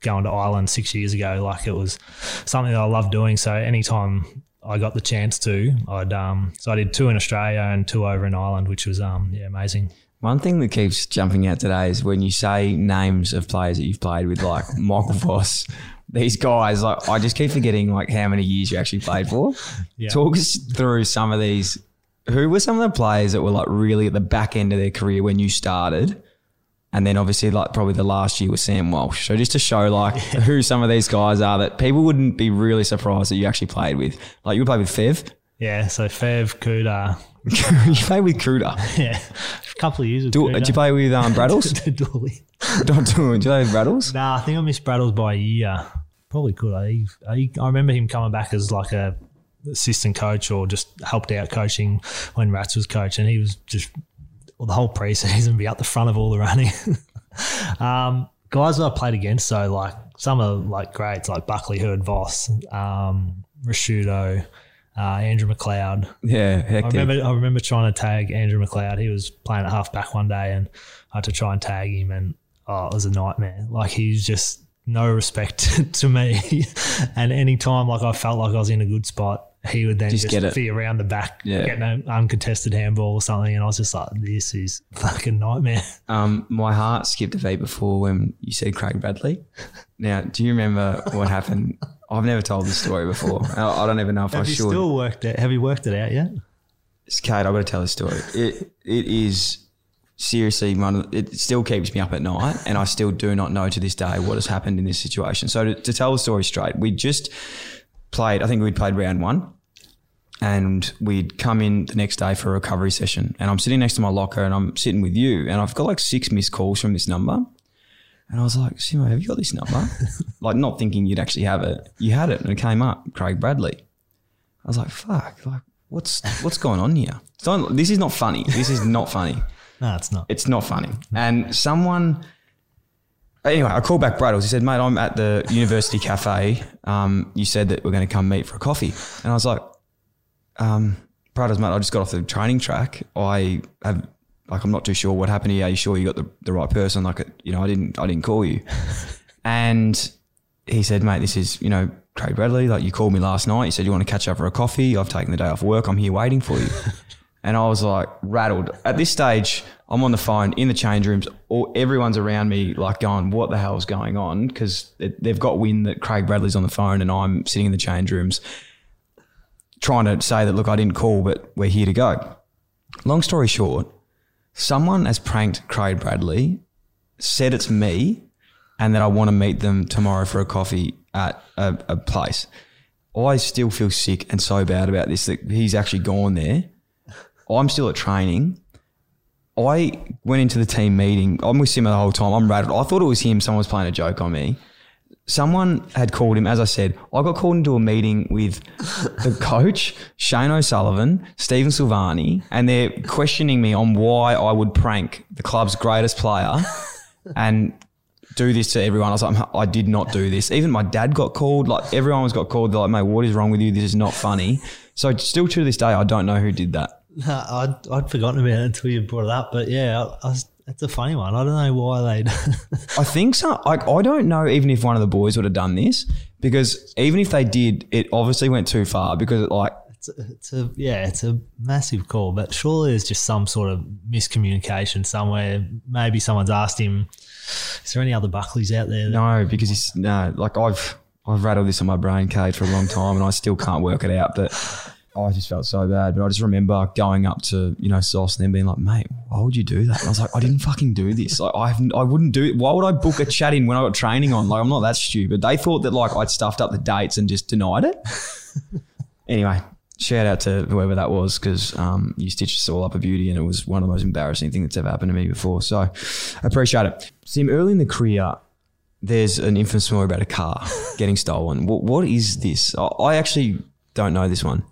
Speaker 8: going to Ireland six years ago. Like it was something that I loved doing. So anytime I got the chance to, I'd um, so I did two in Australia and two over in Ireland, which was um, yeah amazing.
Speaker 7: One thing that keeps jumping out today is when you say names of players that you've played with, like Michael Voss. These guys, like I just keep forgetting like how many years you actually played for.
Speaker 8: Yeah.
Speaker 7: Talk us through some of these. Who were some of the players that were like really at the back end of their career when you started? And then obviously like probably the last year was Sam Walsh. So just to show like who some of these guys are that people wouldn't be really surprised that you actually played with. Like you played with Fev.
Speaker 8: Yeah, so Fev, Kouta,
Speaker 7: you play with Kruder.
Speaker 8: yeah, a couple of years. With
Speaker 7: Do, did you play with um, Braddles?
Speaker 8: Dooley.
Speaker 7: Don't do it. Did you play with Braddles?
Speaker 8: Nah, I think I missed Braddles by a year. Probably could. I, I I remember him coming back as like a assistant coach or just helped out coaching when Rats was coach, and he was just well, the whole preseason be up the front of all the running. um, guys that I played against, so like some of like greats like Buckley, Hird, Voss, um, Ricciuto, uh, Andrew McLeod.
Speaker 7: Yeah,
Speaker 8: I remember I remember trying to tag Andrew McLeod. He was playing at half back one day, and I had to try and tag him, and oh, it was a nightmare. Like he's just no respect to me. and any time like I felt like I was in a good spot, he would then
Speaker 7: Just
Speaker 8: just,
Speaker 7: get it.
Speaker 8: be around the back,
Speaker 7: Yeah.
Speaker 8: getting an uncontested handball or something, and I was just like, this is fucking nightmare.
Speaker 7: Um, my heart skipped a beat before when you said Craig Bradley. Now, do you remember what happened? I've never told this story before. I I don't even know if I
Speaker 8: Have you
Speaker 7: should.
Speaker 8: still worked it? Have you worked it out yet?
Speaker 7: It's Cade, I've got to tell this story. It it is seriously one. It still keeps me up at night, and I still do not know to this day what has happened in this situation. So to, to tell the story straight, we just played. I think we'd played round one, and we'd come in the next day for a recovery session. And I'm sitting next to my locker, and I'm sitting with you, and I've got like six missed calls from this number. And I was like, Simo, have you got this number? like, not thinking you'd actually have it. You had it, and it came up, Craig Bradley. I was like, fuck, like what's what's going on here? Don't, this is not funny. This is not funny.
Speaker 8: No, it's not.
Speaker 7: It's not funny. And someone, anyway, I called back Braddles. He said, mate, I'm at the university cafe. Um, you said that we're going to come meet for a coffee. And I was like, um, Braddles, mate, I just got off the training track. I have, like, I'm not too sure what happened here. Are you sure you got the, the right person? Like, you know, I didn't, I didn't call you. and he said, mate, this is, you know, Craig Bradley. Like, you called me last night. You said you want to catch up for a coffee. I've taken the day off work. I'm here waiting for you. And I was like rattled. At this stage, I'm on the phone in the change rooms. All, everyone's around me, like going, "What the hell is going on?" Because they've got wind that Craig Bradley's on the phone, and I'm sitting in the change rooms, trying to say that, "Look, I didn't call, but we're here to go." Long story short, someone has pranked Craig Bradley, said it's me, and that I want to meet them tomorrow for a coffee at a, a place. I still feel sick and so bad about this that he's actually gone there. I'm still at training. I went into the team meeting. I'm with Simmer the whole time. I'm rattled. I thought it was him. Someone was playing a joke on me. Someone had called him. As I said, I got called into a meeting with the coach, Shane O'Sullivan, Stephen Silvagni, and they're questioning me on why I would prank the club's greatest player and do this to everyone. I was like, I did not do this. Even my dad got called. Like everyone was got called. They're like, mate, what is wrong with you? This is not funny. So still to this day, I don't know who did that.
Speaker 8: I'd, I'd forgotten about it until you brought it up. But yeah, I, I was, it's a funny one. I don't know why they'd.
Speaker 7: I think so. Like I don't know even if one of the boys would have done this because even if they did, it obviously went too far because it like
Speaker 8: it's, a, it's a yeah, it's a massive call. But surely there's just some sort of miscommunication somewhere. Maybe someone's asked him, "Is there any other Buckleys out there?"
Speaker 7: no because he's no like I've I've rattled this on my brain, Cade, for a long time and I still can't work it out. But I just felt so bad. But I just remember going up to you know Sauce and then being like, mate, why would you do that? And I was like, I didn't fucking do this. Like I I wouldn't do it. Why would I book a chat in when I got training on? Like I'm not that stupid. They thought that like I'd stuffed up the dates and just denied it. anyway, shout out to whoever that was because um, you stitched us all up a beauty and it was one of the most embarrassing things that's ever happened to me before. So I appreciate it. Sim, early in the career, there's an infamous story about a car getting stolen. What, what is this? I, I actually don't know this one.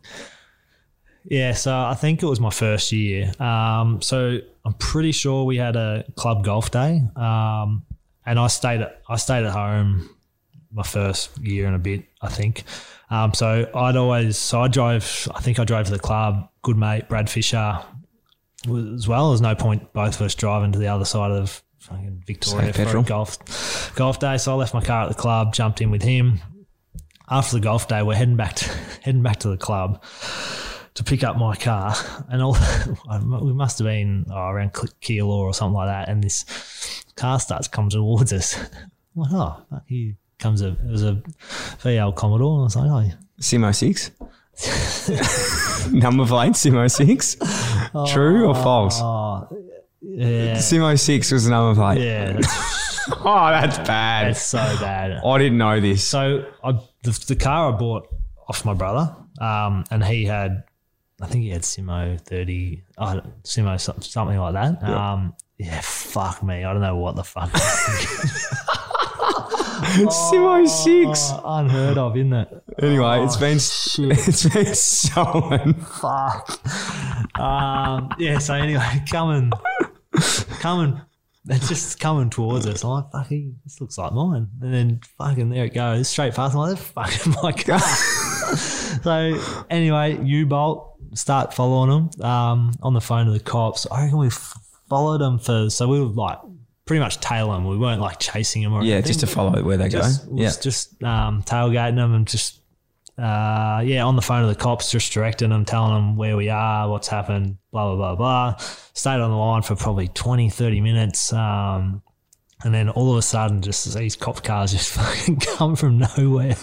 Speaker 8: Yeah, so I think it was my first year. Um, so I'm pretty sure we had a club golf day, um, and I stayed at I stayed at home my first year and a bit, I think. Um, so I'd always so I drove. I think I drove to the club. Good mate Brad Fisher, as well. There's no point both of us driving to the other side of fucking Victoria
Speaker 7: Save
Speaker 8: for
Speaker 7: petrol.
Speaker 8: a golf golf day. So I left my car at the club, jumped in with him. After the golf day, we're heading back to heading back to the club to pick up my car, and all we must have been oh, around Keilor or something like that. And this car starts coming towards us. I'm like, oh, here comes a it was a VL Commodore. and I was like, oh,
Speaker 7: Simo 6? Number plate, Simo 6? True or false?
Speaker 8: oh, yeah,
Speaker 7: Simo 6 was the number plate.
Speaker 8: yeah, that's,
Speaker 7: Oh, that's bad.
Speaker 8: that's so bad.
Speaker 7: I didn't know this.
Speaker 8: So I, the, the car I bought off my brother, um, and he had, I think he had Simo thirty, uh, Simo something like that. Um, yeah, fuck me, I don't know what the fuck.
Speaker 7: Simo 6.
Speaker 8: Oh, unheard of, isn't it?
Speaker 7: Anyway, it's been it's been stolen.
Speaker 8: Fuck. Um, yeah. So anyway, coming, coming. It's just coming towards us. I'm like, fucking, this looks like mine. And then fucking there it goes, straight past. I'm like, fucking my car. so anyway, U Bolt start following them um, on the phone to the cops. I reckon we f- followed them for, so we were like pretty much tailing them. We weren't like chasing them or
Speaker 7: Yeah,
Speaker 8: anything.
Speaker 7: just to follow where they
Speaker 8: just,
Speaker 7: go. Yeah.
Speaker 8: just um, tailgating them and just uh, yeah on the phone to the cops, just directing them, telling them where we are, what's happened, blah blah blah blah. Stayed on the line for probably 20, 30 minutes. Um, and then all of a sudden, just these cop cars just fucking come from nowhere.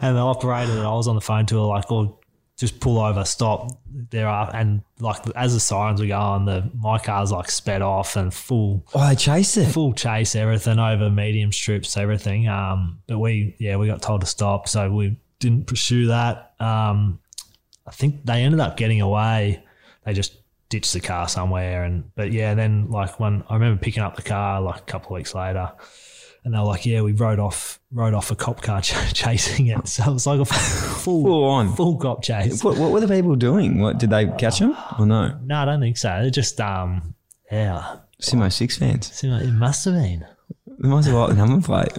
Speaker 8: And the operator that I was on the phone to, are like, "Oh, just pull over, stop." There are, and like as the sirens were going, the my car's like sped off and full
Speaker 7: Oh, they chased it.
Speaker 8: full chase, everything over medium strips, everything. Um, but we, yeah, we got told to stop, so we didn't pursue that. Um, I think they ended up getting away. They just ditched the car somewhere, and but yeah, then like when I remember picking up the car like a couple of weeks later, and they were like, "Yeah, we rode off rode off a cop car ch- chasing it." So it was like a full
Speaker 7: Full on.
Speaker 8: full cop chase.
Speaker 7: What, what were the people doing? What did they catch them or no?
Speaker 8: No, I don't think so. They're just um, yeah,
Speaker 7: Simo Six fans.
Speaker 8: like it must have been.
Speaker 7: It must have got the number plate.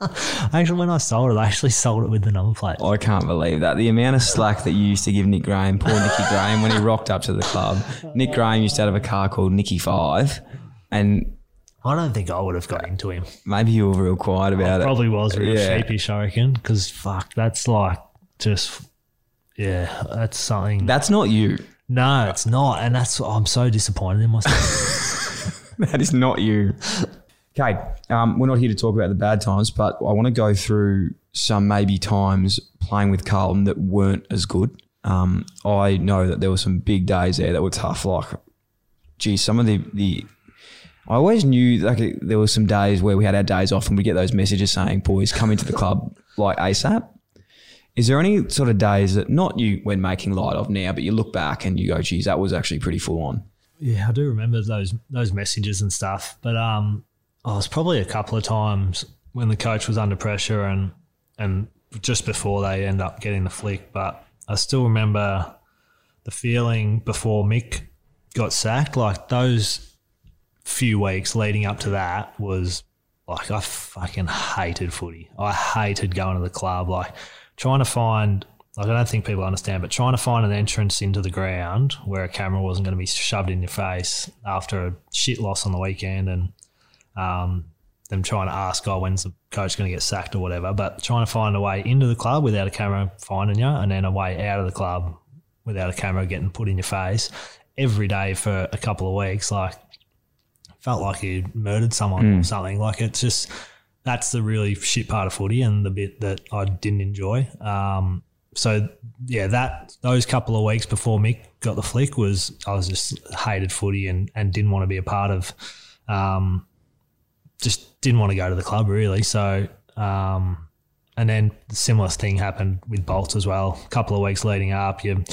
Speaker 8: Actually, when I sold it, I actually sold it with the number plate.
Speaker 7: I can't believe that. The amount of slack that you used to give Nick Graham, poor Nicky Graham, when he rocked up to the club. Nick Graham used to have a car called Nicky Five, and
Speaker 8: I don't think I would have got into him.
Speaker 7: maybe you were real quiet about it.
Speaker 8: Probably was real
Speaker 7: Yeah.
Speaker 8: sheepish, I reckon. Because fuck, that's like just yeah, that's something.
Speaker 7: That's not you.
Speaker 8: no, it's not, and that's I'm so disappointed in myself.
Speaker 7: That is not you. Okay, um, we're not here to talk about the bad times, but I want to go through some maybe times playing with Carlton that weren't as good. Um, I know that there were some big days there that were tough. Like, gee, some of the the I always knew like there were some days where we had our days off and we get those messages saying, "Boys, come into the club like ASAP." Is there any sort of days that not you when making light of now, but you look back and you go, "Geez, that was actually pretty full on."
Speaker 8: Yeah, I do remember those those messages and stuff. But um, I was probably a couple of times when the coach was under pressure and and just before they end up getting the flick. But I still remember the feeling before Mick got sacked. Like those few weeks leading up to that was like I fucking hated footy. I hated going to the club. Like trying to find like I don't think people understand, but trying to find an entrance into the ground where a camera wasn't going to be shoved in your face after a shit loss on the weekend and um, them trying to ask, oh, when's the coach going to get sacked or whatever, but trying to find a way into the club without a camera finding you and then a way out of the club without a camera getting put in your face every day for a couple of weeks, like felt like you murdered someone or something. Like it's just that's the really shit part of footy and the bit that I didn't enjoy. Um, so yeah, that those couple of weeks before Mick got the flick was I was just hated footy and and didn't want to be a part of. Um, just didn't want to go to the club really. So um, and then the similar thing happened with Bolt as well. A couple of weeks leading up, you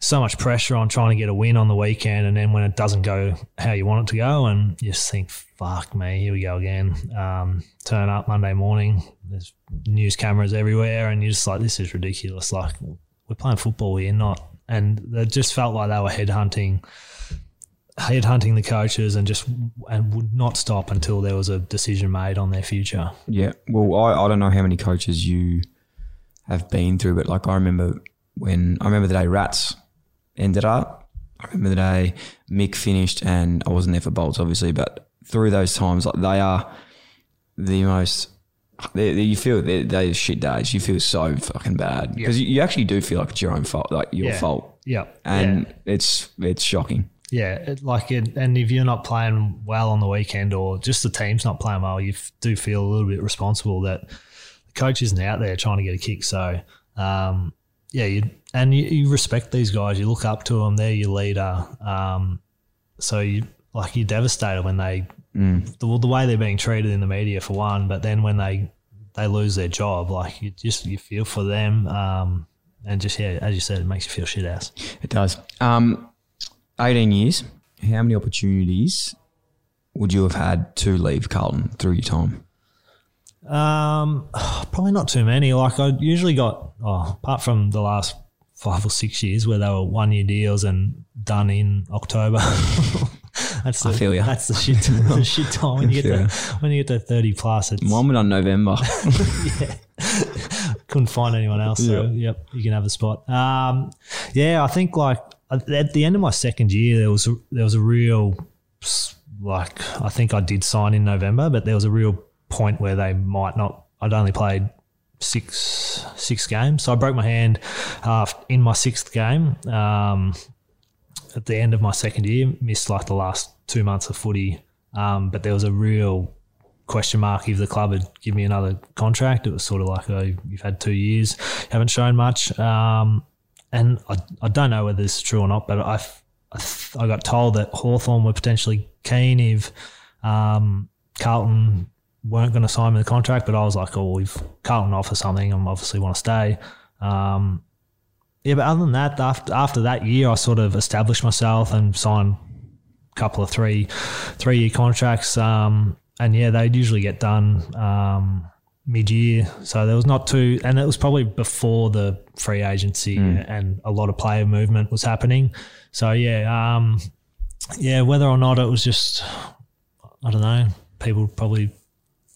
Speaker 8: so much pressure on trying to get a win on the weekend, and then when it doesn't go how you want it to go, and you just think, "Fuck me, here we go again." Um, turn up Monday morning, there's news cameras everywhere, and you're just like, "This is ridiculous." Like we're playing football here, not. And it just felt like they were headhunting, headhunting the coaches, and just and would not stop until there was a decision made on their future.
Speaker 7: Yeah. Well, I, I don't know how many coaches you have been through, but like I remember when I remember the day Rats ended up. I remember the day Mick finished, and I wasn't there for Bolts, obviously, but through those times, like they are the most. They, they- you feel they, they shit days. You feel so fucking bad because you, you actually do feel like it's your own fault, like your
Speaker 8: Yeah.
Speaker 7: fault,
Speaker 8: Yeah,
Speaker 7: and
Speaker 8: yeah.
Speaker 7: it's it's shocking.
Speaker 8: Yeah, it, like it, and if you're not playing well on the weekend, or just the team's not playing well, you f- do feel a little bit responsible that the coach isn't out there trying to get a kick. So, um, yeah, you and you, you respect these guys. You look up to them. They're your leader. Um, so you like you're devastated when they the, the way they're being treated in the media for one, but then when they they lose their job, like you just you feel for them. Um, and just yeah, as you said, it makes you feel shit ass.
Speaker 7: It does. Um, 18 years. How many opportunities would you have had to leave Carlton through your time?
Speaker 8: Um, probably not too many. Like I usually got, oh, apart from the last five or six years where they were one year deals and done in October. that's the,
Speaker 7: I feel ya.
Speaker 8: That's the shit, the shit time when you get
Speaker 7: Yeah.
Speaker 8: to when you get to thirty plus. It's
Speaker 7: Mine were done November.
Speaker 8: Yeah, couldn't find anyone else. So yep, you can have a spot. Um, yeah, I think like at the end of my second year, there was there was a real like I think I did sign in November, but there was a real point where they might not. I'd only played six six games, so I broke my hand uh, in my sixth game. Um, at the end of my second year, missed like the last two months of footy, um, but there was a real question mark if the club had given me another contract. It was sort of like, oh, you've had two years, haven't shown much. Um, and I, I don't know whether this is true or not, but I, I, got told that Hawthorn were potentially keen if um, Carlton weren't going to sign me the contract, but I was like, oh, if Carlton offer something, I obviously want to stay. Um, yeah, but other than that, after, after that year, I sort of established myself and signed a couple of three three year contracts. Um, and yeah, they'd usually get done um, mid year. So there was not too, and it was probably before the free agency and a lot of player movement was happening. So yeah, um, yeah, whether or not it was just, I don't know, people probably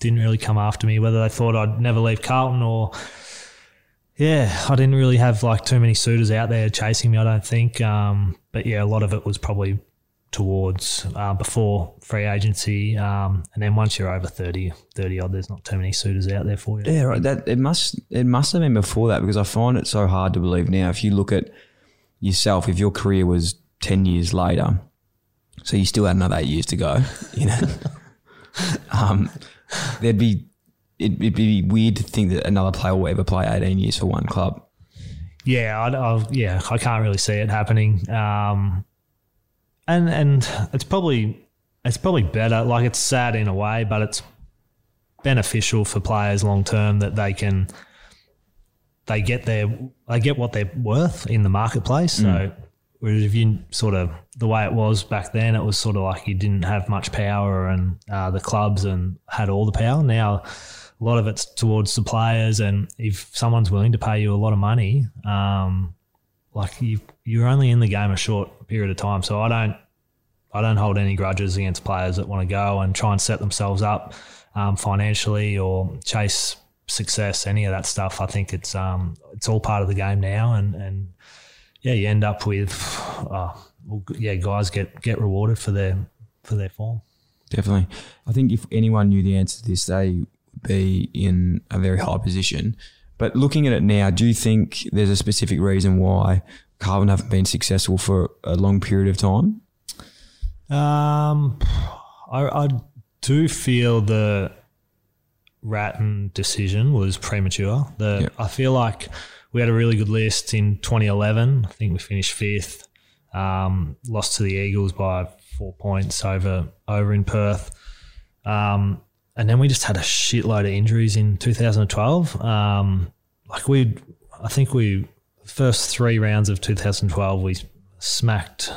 Speaker 8: didn't really come after me, whether they thought I'd never leave Carlton or. Yeah, I didn't really have like too many suitors out there chasing me. I don't think, um, but yeah, a lot of it was probably towards uh, before free agency, um, and then once you're over 30, 30 odd, there's not too many suitors out there for you.
Speaker 7: Yeah, right. That it must it must have been before that because I find it so hard to believe now. If you look at yourself, if your career was ten years later, so you still had another eight years to go, you know, um, there'd be it'd, it'd be weird to think that another player will ever play eighteen years for one club.
Speaker 8: Yeah, I, I, yeah, I can't really see it happening. Um, and and it's probably it's probably better. Like it's sad in a way, but it's beneficial for players long term that they can they get their they get what they're worth in the marketplace. So whereas if you sort of the way it was back then, it was sort of like you didn't have much power and uh, the clubs and had all the power. Now a lot of it's towards the players, and if someone's willing to pay you a lot of money, um, like you you're only in the game a short period of time. So I don't I don't hold any grudges against players that want to go and try and set themselves up um, financially or chase success, any of that stuff. I think it's um, it's all part of the game now, and and yeah, you end up with uh, well, yeah, guys get get rewarded for their for their form.
Speaker 7: Definitely. I think if anyone knew the answer to this, they would be in a very high position. But looking at it now, do you think there's a specific reason why Carlton haven't been successful for a long period of time?
Speaker 8: Um, I, I do feel the Ratten decision was premature. The
Speaker 7: Yep.
Speaker 8: I feel like we had a really good list in 2011. I think we finished fifth. Um, lost to the Eagles by four points over over in Perth. Um, and then we just had a shitload of injuries in 2012. Um, like we, I think we first three rounds of 2012 we smacked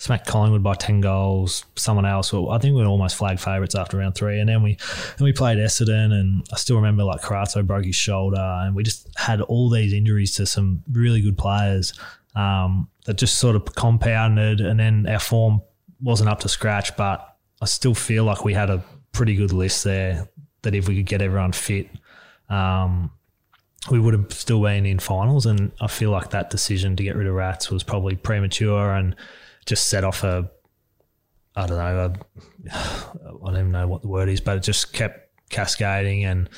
Speaker 8: smacked Collingwood by ten goals. Someone else, well, I think we were almost flag favourites after round three, and then we then we played Essendon, and I still remember like Carrazzo broke his shoulder, and we just had all these injuries to some really good players um, that just sort of compounded, and then our form wasn't up to scratch, but I still feel like we had a pretty good list there. That if we could get everyone fit. Um, we would have still been in finals, and I feel like that decision to get rid of Rats was probably premature and just set off a, I don't know, a, I don't even know what the word is, but it just kept cascading and,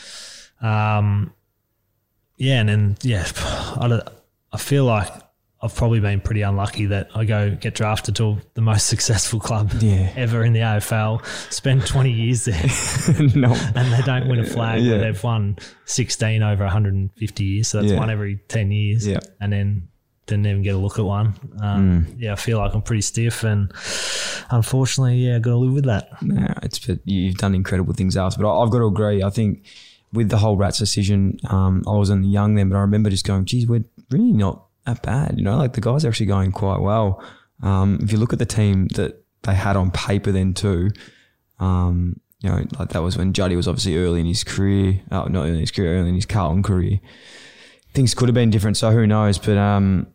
Speaker 8: um, yeah, and then yeah, I I feel like I've probably been pretty unlucky that I go get drafted to the most successful club
Speaker 7: Yeah.
Speaker 8: ever in the AFL, spend 20 years there
Speaker 7: no.
Speaker 8: and they don't win a flag
Speaker 7: Yeah.
Speaker 8: they've won 16 over 150 years. So that's
Speaker 7: Yeah.
Speaker 8: one every 10 years.
Speaker 7: Yeah.
Speaker 8: And then didn't even get a look at one. Um, Yeah, I feel like I'm pretty stiff and unfortunately, yeah, got to live with that.
Speaker 7: No, it's but you've done incredible things after. But I- I've got to agree. I think with the whole Rats decision, um, I wasn't young then, but I remember just going, "Geez, we're really not that bad." You know, like the guys are actually going quite well. Um, if you look at the team that they had on paper then too, um, you know, like that was when Juddy was obviously early in his career. Oh, not early in his career, early in his Carlton career. Things could have been different, so who knows? But um,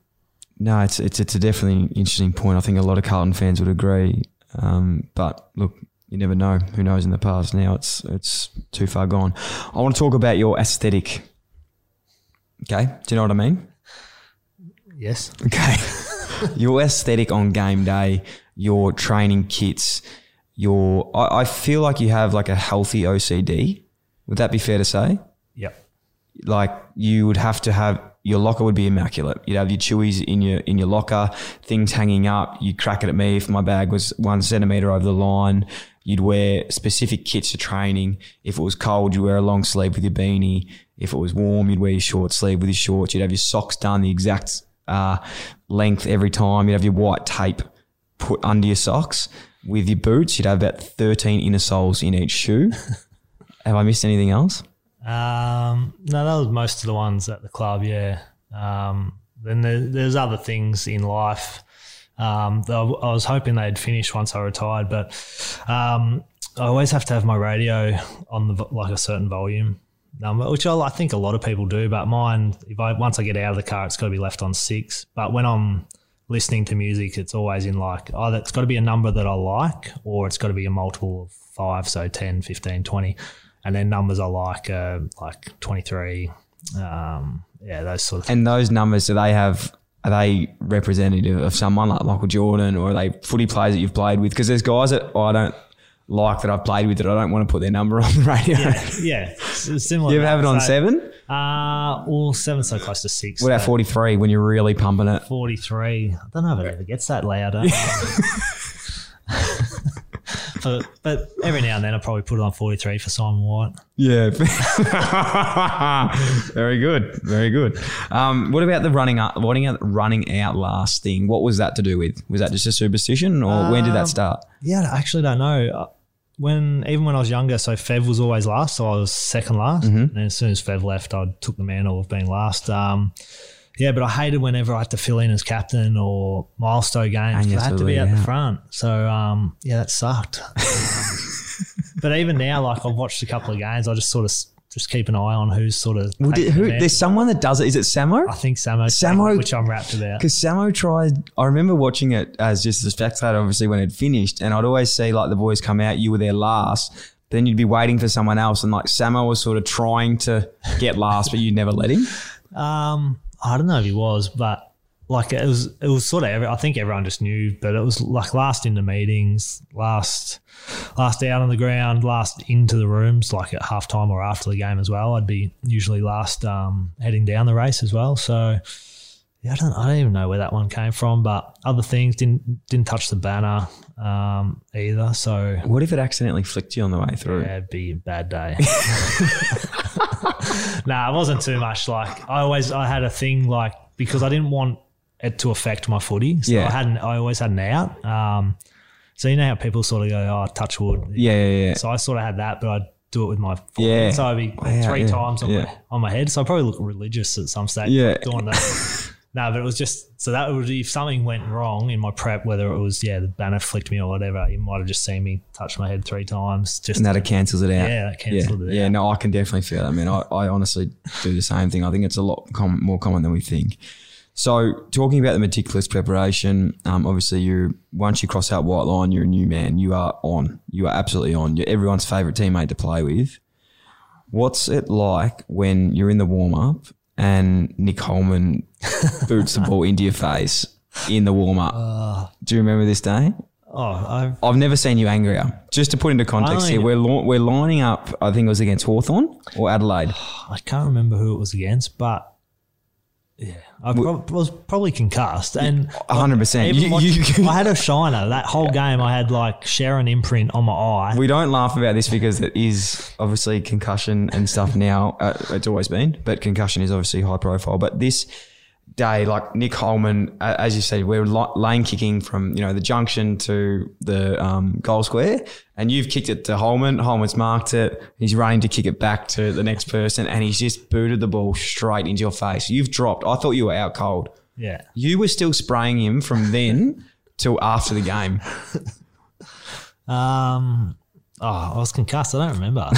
Speaker 7: no, it's it's it's a definitely interesting point. I think a lot of Carlton fans would agree. Um, but look, you never know. Who knows in the past? Now it's it's too far gone. I want to talk about your aesthetic. Okay, do you know what I mean?
Speaker 8: Yes.
Speaker 7: Okay, your aesthetic on game day, your training kits, your. I, I feel like you have like a healthy OCD. Would that be fair to say?
Speaker 8: Yep.
Speaker 7: like you would have to have your locker would be immaculate. You'd have your chewies in your in your locker, things hanging up. You'd crack it at me if my bag was one centimeter over the line. You'd wear specific kits to training. If it was cold, you'd wear a long sleeve with your beanie. If it was warm, you'd wear your short sleeve with your shorts. You'd have your socks done the exact uh, length every time. You'd have your white tape put under your socks. With your boots, you'd have about 13 inner soles in each shoe. have I missed anything else?
Speaker 8: Um, no, that was most of the ones at the club. Yeah. Um, then there, there's other things in life. Um, I I was hoping they'd finish once I retired, but um, I always have to have my radio on the like a certain volume number, which I, I think a lot of people do. But mine, if I once I get out of the car, it's got to be left on six. But when I'm listening to music, it's always in like either it's got to be a number that I like, or it's got to be a multiple of five, so 10, 15, 20. and then numbers I like uh, like twenty three. Um, yeah, those sort of.
Speaker 7: And those numbers, do they have? Are they representative of someone like Michael Jordan, or are they footy players that you've played with? Because there's guys that I don't like that I've played with that I don't want to put their number on the radio.
Speaker 8: Yeah, yeah, similar.
Speaker 7: You ever have it on
Speaker 8: So,
Speaker 7: seven?
Speaker 8: Uh, well, seven's so close to six.
Speaker 7: What about 43 when you're really pumping it?
Speaker 8: 43. I don't know if it ever gets that louder. but, but every now and then I probably put it on 43 for Simon White.
Speaker 7: Yeah. Very good. Very good. Um, what about the running up, running out, running out last thing? What was that to do with? Was that just a superstition or when did that
Speaker 8: Um,
Speaker 7: start?
Speaker 8: Yeah, I actually don't know. When even when I was younger, so Fev was always last, so I was second last.
Speaker 7: Mm-hmm.
Speaker 8: And as soon as Fev left, I took the mantle of being last. Um, yeah, but I hated whenever I had to fill in as captain or milestone games. I had to be out the front. So um, yeah, that sucked. But even now, like I've watched a couple of games, I just sort of just keep an eye on who's sort of.
Speaker 7: Well, did, who, there's someone that does it. Is it Samo?
Speaker 8: I think Samo,
Speaker 7: Samo-
Speaker 8: which I'm wrapped about.
Speaker 7: Because Samo tried, I remember watching it as just a spectator, obviously, when it finished. And I'd always see like the boys come out, you were there last. Then you'd be waiting for someone else. And like Samo was sort of trying to get last, but you'd never let him.
Speaker 8: Um, I don't know if he was, but like it was, it was sort of. Every, I think everyone just knew, but it was like last in the meetings, last, last out on the ground, last into the rooms, like at halftime or after the game as well. I'd be usually last, um, heading down the race as well. So. Yeah, I don't, I don't even know where that one came from, but other things didn't didn't touch the banner um, either. So
Speaker 7: What if it accidentally flicked you on the way through?
Speaker 8: yeah, it'd be a bad day. nah, it wasn't too much. Like I always, I had a thing like because I didn't want it to affect my footy. So
Speaker 7: Yeah.
Speaker 8: I hadn't. I always had an out. Um, so you know how people sort of go, "Oh, touch wood."
Speaker 7: Yeah, yeah, yeah.
Speaker 8: So I sort of had that, but I'd do it with my foot.
Speaker 7: Yeah.
Speaker 8: So I'd be
Speaker 7: Wow,
Speaker 8: three
Speaker 7: yeah,
Speaker 8: times on,
Speaker 7: yeah.
Speaker 8: my, on my head. So I probably look religious at some stage.
Speaker 7: Yeah.
Speaker 8: Doing that. no, but it was just so that would if something went wrong in my prep, whether it was yeah the banner flicked me or whatever, you might have just seen me touch my head three times. Just
Speaker 7: And that it cancels it out.
Speaker 8: Yeah, that cancels
Speaker 7: yeah.
Speaker 8: it
Speaker 7: Yeah,
Speaker 8: out.
Speaker 7: no, I can definitely feel that, man. I, I honestly do the same thing. I think it's a lot com- more common than we think. So, talking about the meticulous preparation, um, obviously, you once you cross that white line, you're a new man. You are on. You are absolutely on. You're everyone's favorite teammate to play with. What's it like when you're in the warm up and Nick Holman boots the ball into your face in the warm up? Do you remember this day?
Speaker 8: Oh, I've,
Speaker 7: I've never seen you angrier. Just to put into context here, we're li- we're lining up. I think it was against Hawthorn or Adelaide.
Speaker 8: I can't remember who it was against, but yeah, I prob- was probably concussed. And
Speaker 7: hundred percent.
Speaker 8: even
Speaker 7: You-
Speaker 8: watch-
Speaker 7: you-
Speaker 8: I had a shiner that whole game. I had like Sherrin imprint on my eye.
Speaker 7: We don't laugh about this because it is obviously concussion and stuff now. Uh, it's always been, but concussion is obviously high profile. But this day, like Nick Holman, as you said, we're lane kicking from you know the junction to the um, goal square, and you've kicked it to Holman. Holman's marked it. He's running to kick it back to the next person, and he's just booted the ball straight into your face. You've dropped. I thought you were out cold.
Speaker 8: yeah,
Speaker 7: You were still spraying him from then till after the game.
Speaker 8: Um, oh, I was concussed. I don't remember.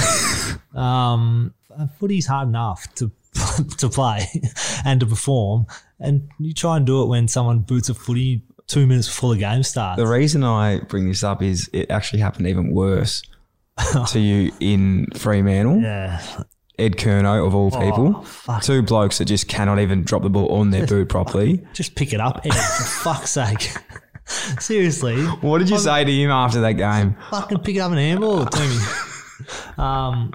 Speaker 8: um, footy's hard enough to to play and to perform, and you try and do it when someone boots a footy two minutes before the game starts.
Speaker 7: The reason I bring this up is it actually happened even worse to you in Fremantle.
Speaker 8: yeah,
Speaker 7: Ed Curnow, of all people.
Speaker 8: Oh.
Speaker 7: Two blokes that just cannot even drop the ball on their boot properly.
Speaker 8: just pick it up, Ed, for fuck's sake. Seriously,
Speaker 7: What did you say to him after that game?
Speaker 8: fucking pick it up and handball it to me. Um,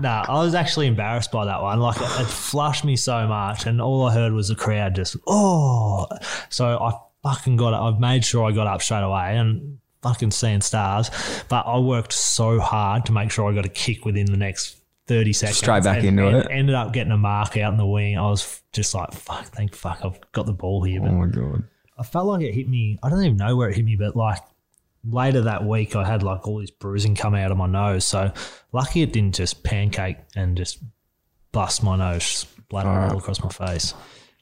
Speaker 8: nah, I was actually embarrassed by that one. Like it, it flushed me so much, and all I heard was the crowd just oh. So I fucking got it. I've made sure I got up straight away and fucking seeing stars. But I worked so hard to make sure I got a kick within the next. 30 seconds.
Speaker 7: Straight back
Speaker 8: and,
Speaker 7: into
Speaker 8: and
Speaker 7: it.
Speaker 8: Ended up getting a mark out in the wing. I was just like, fuck, thank fuck, I've got the ball here. But
Speaker 7: Oh my god.
Speaker 8: I felt like it hit me. I don't even know where it hit me, but like later that week, I had like all this bruising come out of my nose. So lucky it didn't just pancake and just bust my nose, splatter all across my face.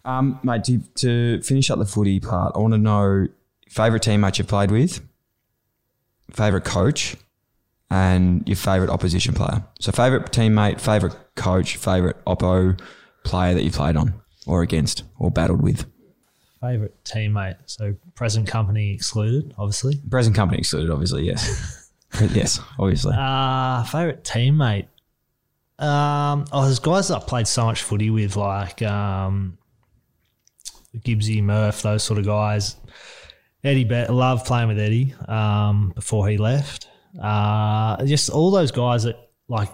Speaker 7: Um, mate, to, to finish up the footy part, I want to know favourite teammate you played with, favourite coach, and your favourite opposition player. So favourite teammate, favourite coach, favourite oppo player that you played on or against or battled with.
Speaker 8: Favorite teammate. So present company excluded, obviously.
Speaker 7: Present company excluded, obviously, yes. yes, obviously.
Speaker 8: Uh, favorite teammate. Um, oh, there's guys that I played so much footy with, like um, Gibbsy, Murph, those sort of guys. Eddie, Bet, love playing with Eddie um, before he left. Uh, just all those guys that like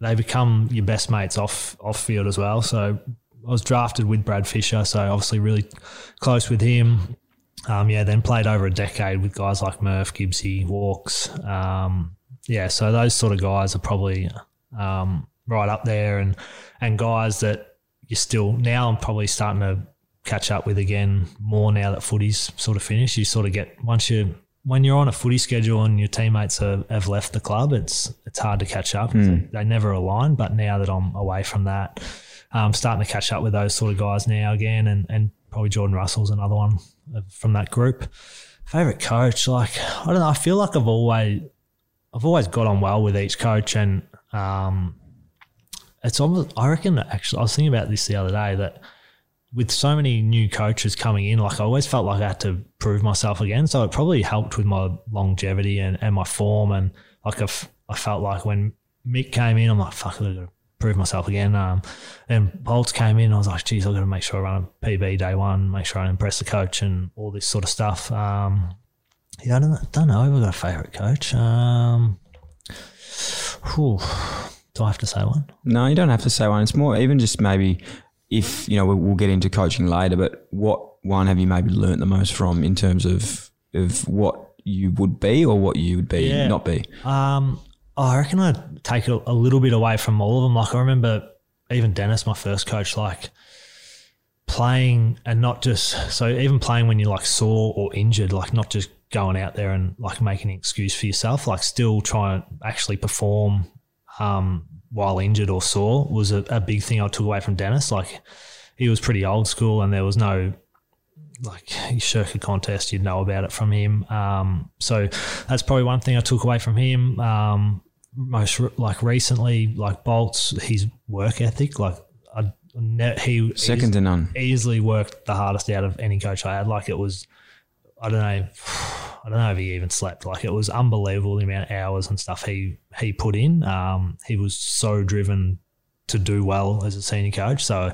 Speaker 8: they become your best mates off off field as well. So I was drafted with Brad Fisher, so obviously really close with him. Um, yeah, then played over a decade with guys like Murph, Gibbsy, Walks. Um, yeah, so those sort of guys are probably um, right up there, and and guys that you still now I'm probably starting to catch up with again more now that footy's sort of finished. You sort of get once you when you're on a footy schedule and your teammates are, have left the club, it's it's hard to catch up. They, they never align. But now that I'm away from that, I'm starting to catch up with those sort of guys now again, and and probably Jordan Russell's another one from that group. Favorite coach, like I don't know. I feel like I've always I've always got on well with each coach, and um, it's almost. I reckon actually, I was thinking about this the other day that with so many new coaches coming in, like I always felt like I had to prove myself again. So it probably helped with my longevity and, and my form. And like I, f- I felt like when Mick came in, I'm like, fuck, I've got to prove myself again. Um, and Bolts came in, I was like, geez, I've got to make sure I run a PB day one, make sure I impress the coach and all this sort of stuff. Um, yeah, I don't, don't know I've got a favourite coach. Um, whew, do I have to say one?
Speaker 7: No, you don't have to say one. It's more even just maybe if you know we'll, we'll get into coaching later, but what one have you maybe learnt the most from in terms of of what you would be or what you would be
Speaker 8: Yeah.
Speaker 7: not be?
Speaker 8: Um, I reckon I'd take it a little bit away from all of them. Like I remember even Denis, my first coach, like playing and not just so even playing when you're like sore or injured, like not just going out there and like making an excuse for yourself, like still trying to actually perform um, while injured or sore was a, a big thing I took away from Denis. Like he was pretty old school and there was no like shirk a contest, you'd know about it from him. Um, so that's probably one thing I took away from him. Um, most like recently, like Bolts, his work ethic, like I, ne- he
Speaker 7: Second to none.
Speaker 8: easily worked the hardest out of any coach I had. Like it was, I don't know, I don't know if he even slept. Like it was unbelievable the amount of hours and stuff he he put in. Um, he was so driven to do well as a senior coach. So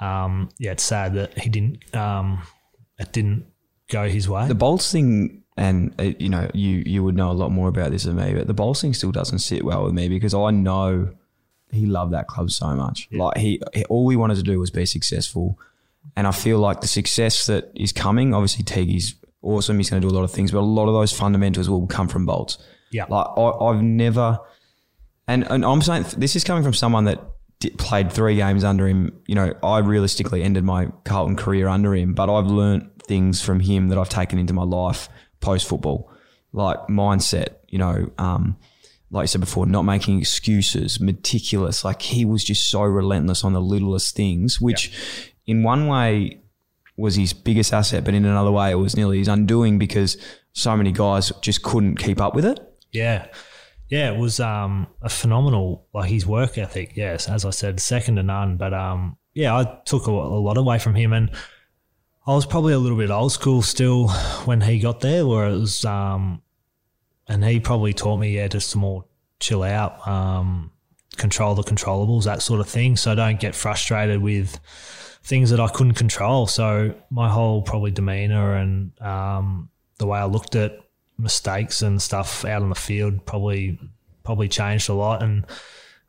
Speaker 8: um, yeah, it's sad that he didn't. Um, it didn't go his way.
Speaker 7: The Bolts thing, and uh, you know, you you would know a lot more about this than me, but the Bolts thing still doesn't sit well with me because I know he loved that club so much. Like he, he, all we wanted to do was be successful, and I feel like the success that is coming. Obviously, Teague's awesome. He's going to do a lot of things, but a lot of those fundamentals will come from Bolts.
Speaker 8: Yeah.
Speaker 7: like I, I've never, and and I'm saying this is coming from someone that. Played three games under him. You know, I realistically ended my Carlton career under him, but I've learnt things from him that I've taken into my life post football, like mindset. You know, um, like you said before, not making excuses, meticulous. Like he was just so relentless on the littlest things, which in one way was his biggest asset, but in another way it was nearly his undoing because so many guys just couldn't keep up with it.
Speaker 8: Yeah. Yeah, it was um, a phenomenal, like his work ethic. Yes, as I said, second to none. But um, yeah, I took a, a lot away from him, and I was probably a little bit old school still when he got there, where it was, um, and he probably taught me, yeah, just to more chill out, um, control the controllables, that sort of thing. So don't get frustrated with things that I couldn't control. So my whole probably demeanor and um, the way I looked at mistakes and stuff out on the field probably probably changed a lot and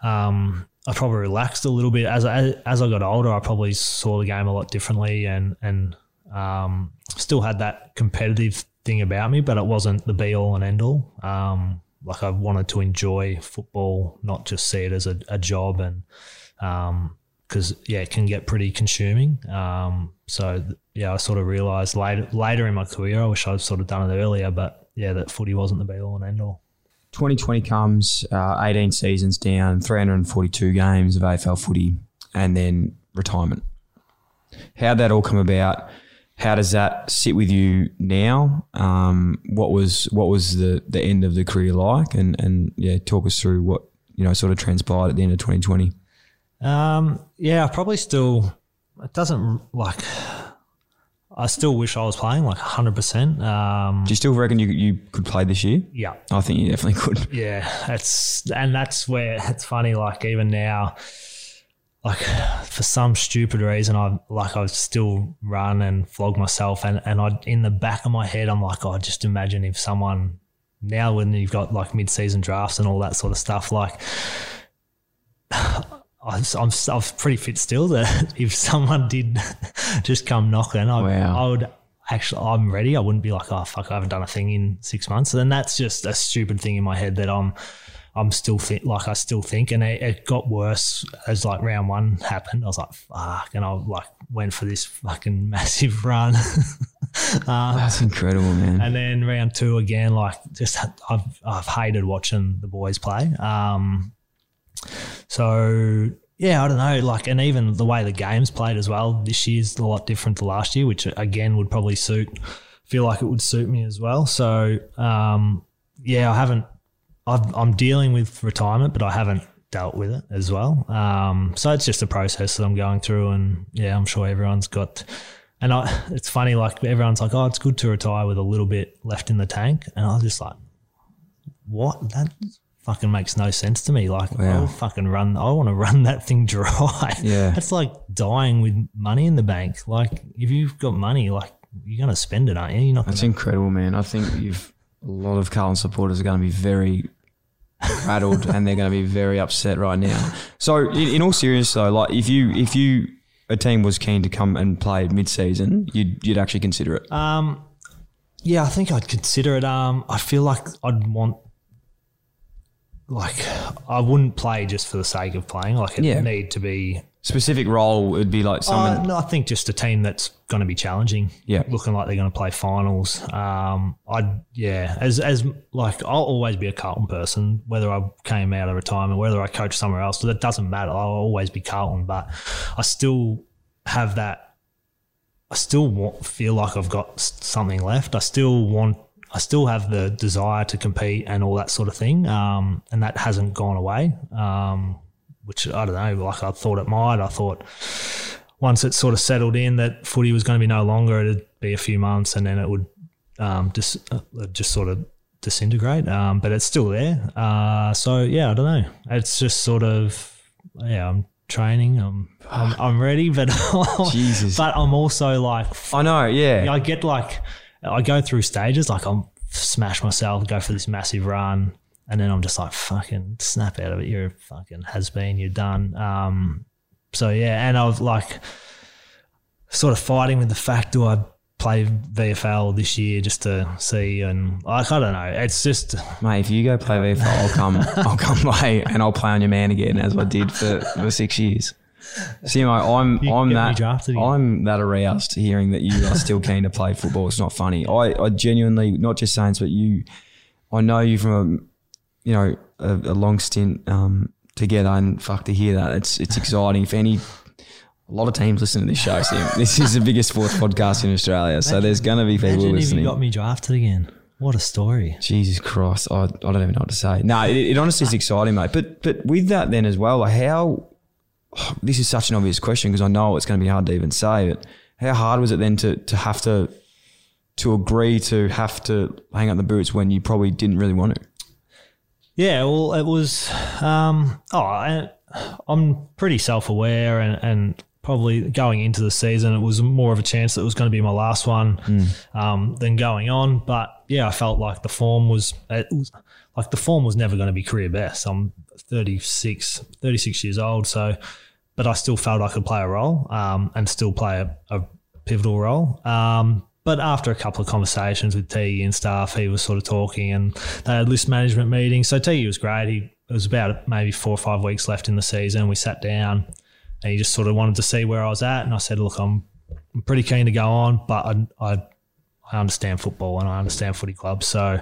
Speaker 8: um, I probably relaxed a little bit as I, as I got older. I probably saw the game a lot differently and and um, still had that competitive thing about me, but it wasn't the be all and end all. Um, like I wanted to enjoy football, not just see it as a, a job and because yeah, it can get pretty consuming. Um, so yeah, I sort of realised later later in my career, I wish I'd sort of done it earlier, but yeah, that footy wasn't the be all and end all.
Speaker 7: 2020 comes, uh, 18 seasons down, 342 games of AFL footy, and then retirement. How'd that all come about? How does that sit with you now? Um, what was what was the the end of the career like? And and yeah, talk us through what you know sort of transpired at the end of 2020.
Speaker 8: Um, yeah, I probably still. It doesn't like. I still wish I was playing like hundred percent. Um,
Speaker 7: Do you still reckon you you could play this year?
Speaker 8: yeah,
Speaker 7: I think you definitely could.
Speaker 8: yeah. It's and that's where it's funny. Like even now, like for some stupid reason, I like I still run and flog myself, and and I in the back of my head, I'm like, oh, just imagine if someone now when you've got like mid season drafts and all that sort of stuff, like. I- I'm, I'm pretty fit still. That if someone did just come knocking, I,
Speaker 7: Wow.
Speaker 8: I would actually. I'm ready. I wouldn't be like, oh fuck, I haven't done a thing in six months. And that's just a stupid thing in my head that I'm. I'm still think like I still think, and it, it got worse as like round one happened. I was like, fuck, and I like went for this fucking massive run.
Speaker 7: That's incredible, man.
Speaker 8: And then round two again, like just I've I've hated watching the boys play. Um, so yeah, I don't know, like, and even the way the games played as well this year's a lot different to last year, which again would probably suit. Feel like it would suit me as well. So um, yeah, I haven't. I've, I'm dealing with retirement, but I haven't dealt with it as well. Um, so it's just a process that I'm going through, and yeah, I'm sure everyone's got. And I, it's funny, like everyone's like, "Oh, it's good to retire with a little bit left in the tank," and I was just like, "What? That fucking makes no sense to me. Like,
Speaker 7: Wow.
Speaker 8: I'll fucking run. I want to run that thing dry.
Speaker 7: Yeah.
Speaker 8: that's like dying with money in the bank. Like, if you've got money, like you're gonna spend it, aren't you? You're not
Speaker 7: That's
Speaker 8: gonna.
Speaker 7: incredible, man. I think you've a lot of Carlton supporters are going to be very rattled and they're going to be very upset right now. So, in, in all seriousness, though, like if you if you a team was keen to come and play mid season, you'd you'd actually consider it.
Speaker 8: Um, yeah, I think I'd consider it. Um, I feel like I'd want, like, I wouldn't play just for the sake of playing. Like, it
Speaker 7: Yeah.
Speaker 8: need to be.
Speaker 7: Specific role would be like
Speaker 8: Uh,
Speaker 7: someone.
Speaker 8: no, I think just a team that's going to be challenging.
Speaker 7: Yeah.
Speaker 8: looking like they're going to play finals. Um, I'd yeah, as as like I'll always be a Carlton person, whether I came out of retirement, whether I coach somewhere else. That doesn't matter. I'll always be Carlton, but I still have that. I still want, feel like I've got something left. I still want. I still have the desire to compete and all that sort of thing, um, and that hasn't gone away. Um, which I don't know. Like I thought it might. I thought once it sort of settled in that footy was going to be no longer, it'd be a few months, and then it would um, just uh, just sort of disintegrate. Um, but it's still there. Uh, so yeah, I don't know. It's just sort of yeah. I'm training. I'm I'm, I'm ready, but
Speaker 7: Jesus.
Speaker 8: but I'm also like
Speaker 7: I know, yeah.
Speaker 8: I get like I go through stages like I'll smash myself, go for this massive run, and then I'm just like fucking snap out of it. You're a fucking has been. You're done. Um, so yeah, and I've like sort of fighting with the fact do I play VFL this year just to see and like I don't know. It's just
Speaker 7: Mate, if you go play VFL, I'll come. I'll come play and I'll play on your man again, as I did for, for six years. See, mate, I'm
Speaker 8: You
Speaker 7: I'm that. I'm that aroused hearing that you are still keen to play football. It's not funny. I, I genuinely, not just Saints, but you, I know you from a, you know, a, a long stint um, together, and fuck to hear that. It's it's exciting. If any, a lot of teams listen to this show. Sim. This is the biggest sports podcast in Australia, so there's going to be people
Speaker 8: imagine if
Speaker 7: listening.
Speaker 8: you got me drafted again. What a story.
Speaker 7: Jesus Christ, I, I don't even know what to say. No, it, it honestly is exciting, mate. But but with that then as well, like how this is such an obvious question because I know it's going to be hard to even say. But how hard was it then to to have to to agree to have to hang up the boots when you probably didn't really want to?
Speaker 8: Yeah, well, it was. Um, oh, I, I'm pretty self-aware, and, and probably going into the season, it was more of a chance that it was going to be my last one um, than going on. But yeah, I felt like the form was, it was like the form was never going to be career best. I'm 36, 36 years old, so but I still felt I could play a role um, and still play a, a pivotal role. Um, but after a couple of conversations with T and staff, he was sort of talking and they had list management meetings. So T was great. He it was about maybe four or five weeks left in the season. We sat down and he just sort of wanted to see where I was at. And I said, look, I'm, I'm pretty keen to go on, but I, I, I understand football and I understand footy clubs. So,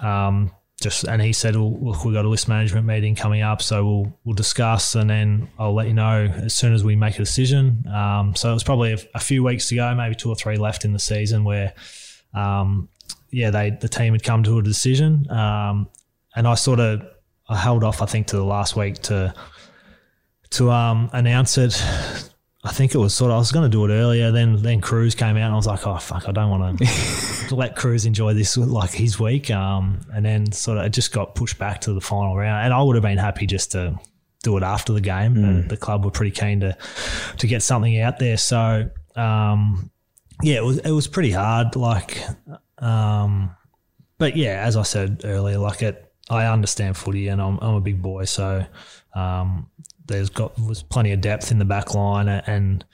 Speaker 8: um, just and he said, well, "Look, we've got a list management meeting coming up, so we'll we'll discuss, and then I'll let you know as soon as we make a decision." Um, so it was probably a, a few weeks to go, maybe two or three left in the season, where, um, yeah, they the team had come to a decision, um, and I sort of I held off, I think, to the last week to to um, announce it. I think it was sort of I was going to do it earlier. Then then Cruz came out and I was like, oh fuck, I don't want to let Cruz enjoy this like his week. Um, and then sort of it just got pushed back to the final round. And I would have been happy just to do it after the game. And the club were pretty keen to to get something out there. So um, yeah, it was it was pretty hard. Like, um, but yeah, as I said earlier, like it, I understand footy and I'm I'm a big boy, so um, there's got was plenty of depth in the back line and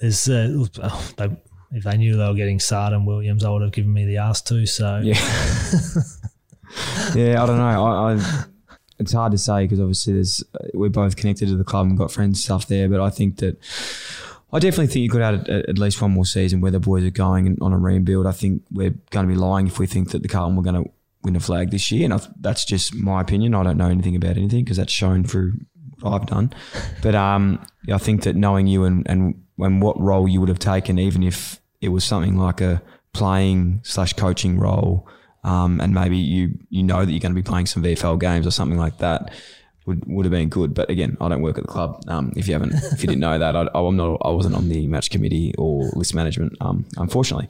Speaker 8: there's uh, oh, they, if they knew they were getting Saad and Williams, I would have given me the ass too. So
Speaker 7: Yeah. yeah, I don't know. I, I it's hard to say because obviously there's we're both connected to the club and got friends and stuff there. But I think that I definitely think you could add at, least one more season where the boys are going on a rebuild. I think we're going to be lying if we think that the Carlton were going to win a flag this year, and I, that's just my opinion. I don't know anything about anything because that's shown through I've done. But um, I think that knowing you and and and what role you would have taken, even if it was something like a playing slash coaching role, um, and maybe you you know that you're going to be playing some VFL games or something like that. Would, would have been good, but again, I don't work at the club. Um, if you haven't, if you didn't know that, I, I'm not. I wasn't on the match committee or list management, um, unfortunately.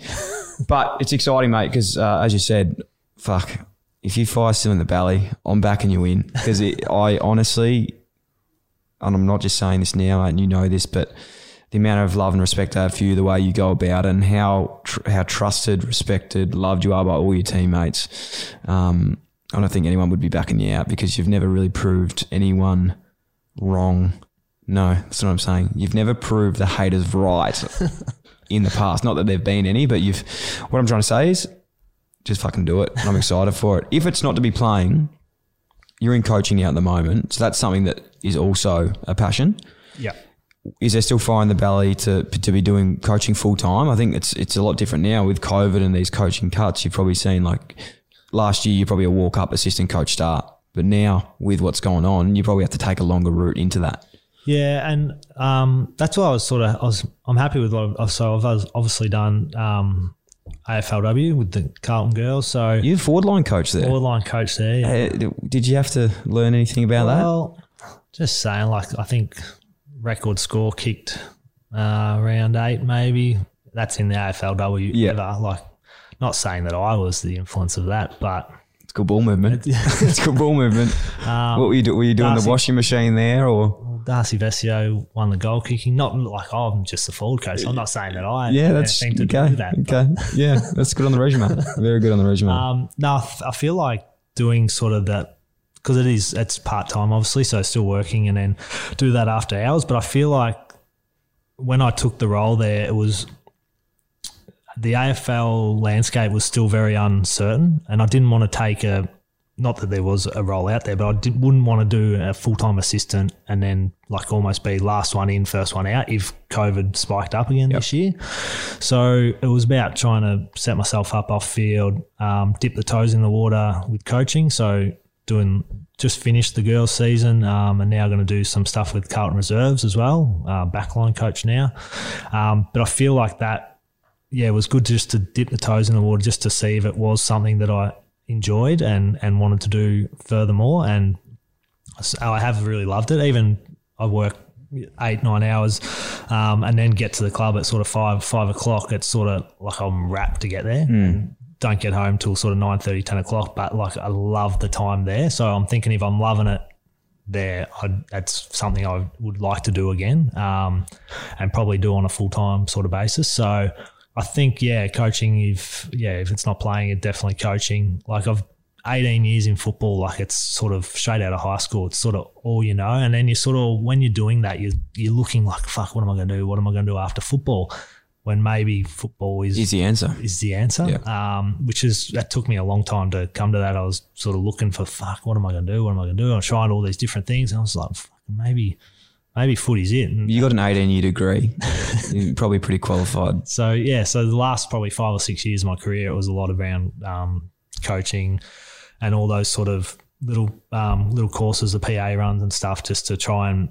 Speaker 7: But it's exciting, mate, because uh, as you said, fuck, if you fire still in the belly, I'm backing you in because I honestly, and I'm not just saying this now, and you know this, but the amount of love and respect I have for you, the way you go about it, and how tr- how trusted, respected, loved you are by all your teammates. Um, I don't think anyone would be backing you out because you've never really proved anyone wrong. No, that's what I'm saying. You've never proved the haters right in the past. Not that there've been any, but you've. What I'm trying to say is, just fucking do it. And I'm excited for it. If it's not to be playing, you're in coaching now at the moment, so that's something that is also a passion.
Speaker 8: yeah.
Speaker 7: Is there still fire in the belly to to be doing coaching full time? I think it's it's a lot different now with COVID and these coaching cuts. You've probably seen like last year, you're probably a walk up assistant coach start, but now with what's going on, you probably have to take a longer route into that.
Speaker 8: Yeah, and um, that's why I was sort of I was I'm happy with what I've so I've obviously done um, AFLW with the Carlton girls. So
Speaker 7: You're forward line coach there.
Speaker 8: forward line coach there. Yeah.
Speaker 7: Uh, did you have to learn anything about that?
Speaker 8: Well, just saying, like I think record score kicked uh, round eight, maybe that's in the AFLW.
Speaker 7: Yeah.
Speaker 8: ever. like not saying that I was the influence of that, but
Speaker 7: It's good ball movement. it's good ball movement.
Speaker 8: Um,
Speaker 7: what were you do? Were you doing
Speaker 8: Darcy-
Speaker 7: the washing machine there, or
Speaker 8: Darcy Vescio won the goal kicking. Not like oh, I'm just a forward coach. I'm not saying that I
Speaker 7: yeah, that's
Speaker 8: anything to
Speaker 7: okay.
Speaker 8: do that.
Speaker 7: okay, yeah, that's good on the resume. Very good on the resume.
Speaker 8: Um, no, I f- I feel like doing sort of that because it is it's part time, obviously, so still working and then do that after hours. But I feel like when I took the role there, it was the AFL landscape was still very uncertain, and I didn't want to take a not that there was a role out there, but I did, wouldn't want to do a full time assistant and then like almost be last one in, first one out if COVID spiked up again this year. So it was about trying to set myself up off field, um, dip the toes in the water with coaching. So doing just finished the girls' season um, and now going to do some stuff with Carlton Reserves as well, uh, backline coach now. Um, but I feel like that, yeah, it was good just to dip the toes in the water just to see if it was something that I enjoyed and, and wanted to do furthermore. And so I have really loved it. Even I work eight nine hours, um, and then get to the club at sort of five five o'clock. It's sort of like I'm wrapped to get there. And don't get home till sort of 9.30, 10 o'clock. But like I love the time there. So I'm thinking if I'm loving it there, I'd, that's something I would like to do again, um, and probably do on a full time sort of basis. So. I think yeah, coaching. If yeah, if it's not playing, it definitely coaching. Like I've 18 years in football, like it's sort of straight out of high school. It's sort of all you know. And then you sort of, when you're doing that, you're, you're looking like, fuck, what am I going to do? What am I going to do after football? When maybe football is,
Speaker 7: Is the answer?
Speaker 8: is the answer. Um, which is, that took me a long time to come to that. I was sort of looking for, fuck, what am I going to do? What am I going to do? I trying all these different things. And I was like, fuck, maybe, maybe footy's it. And
Speaker 7: You got an 18 year degree. You're probably pretty qualified.
Speaker 8: so yeah, so the last probably five or six years of my career, it was a lot around um, coaching, and all those sort of little um, little courses, the PA runs and stuff, just to try and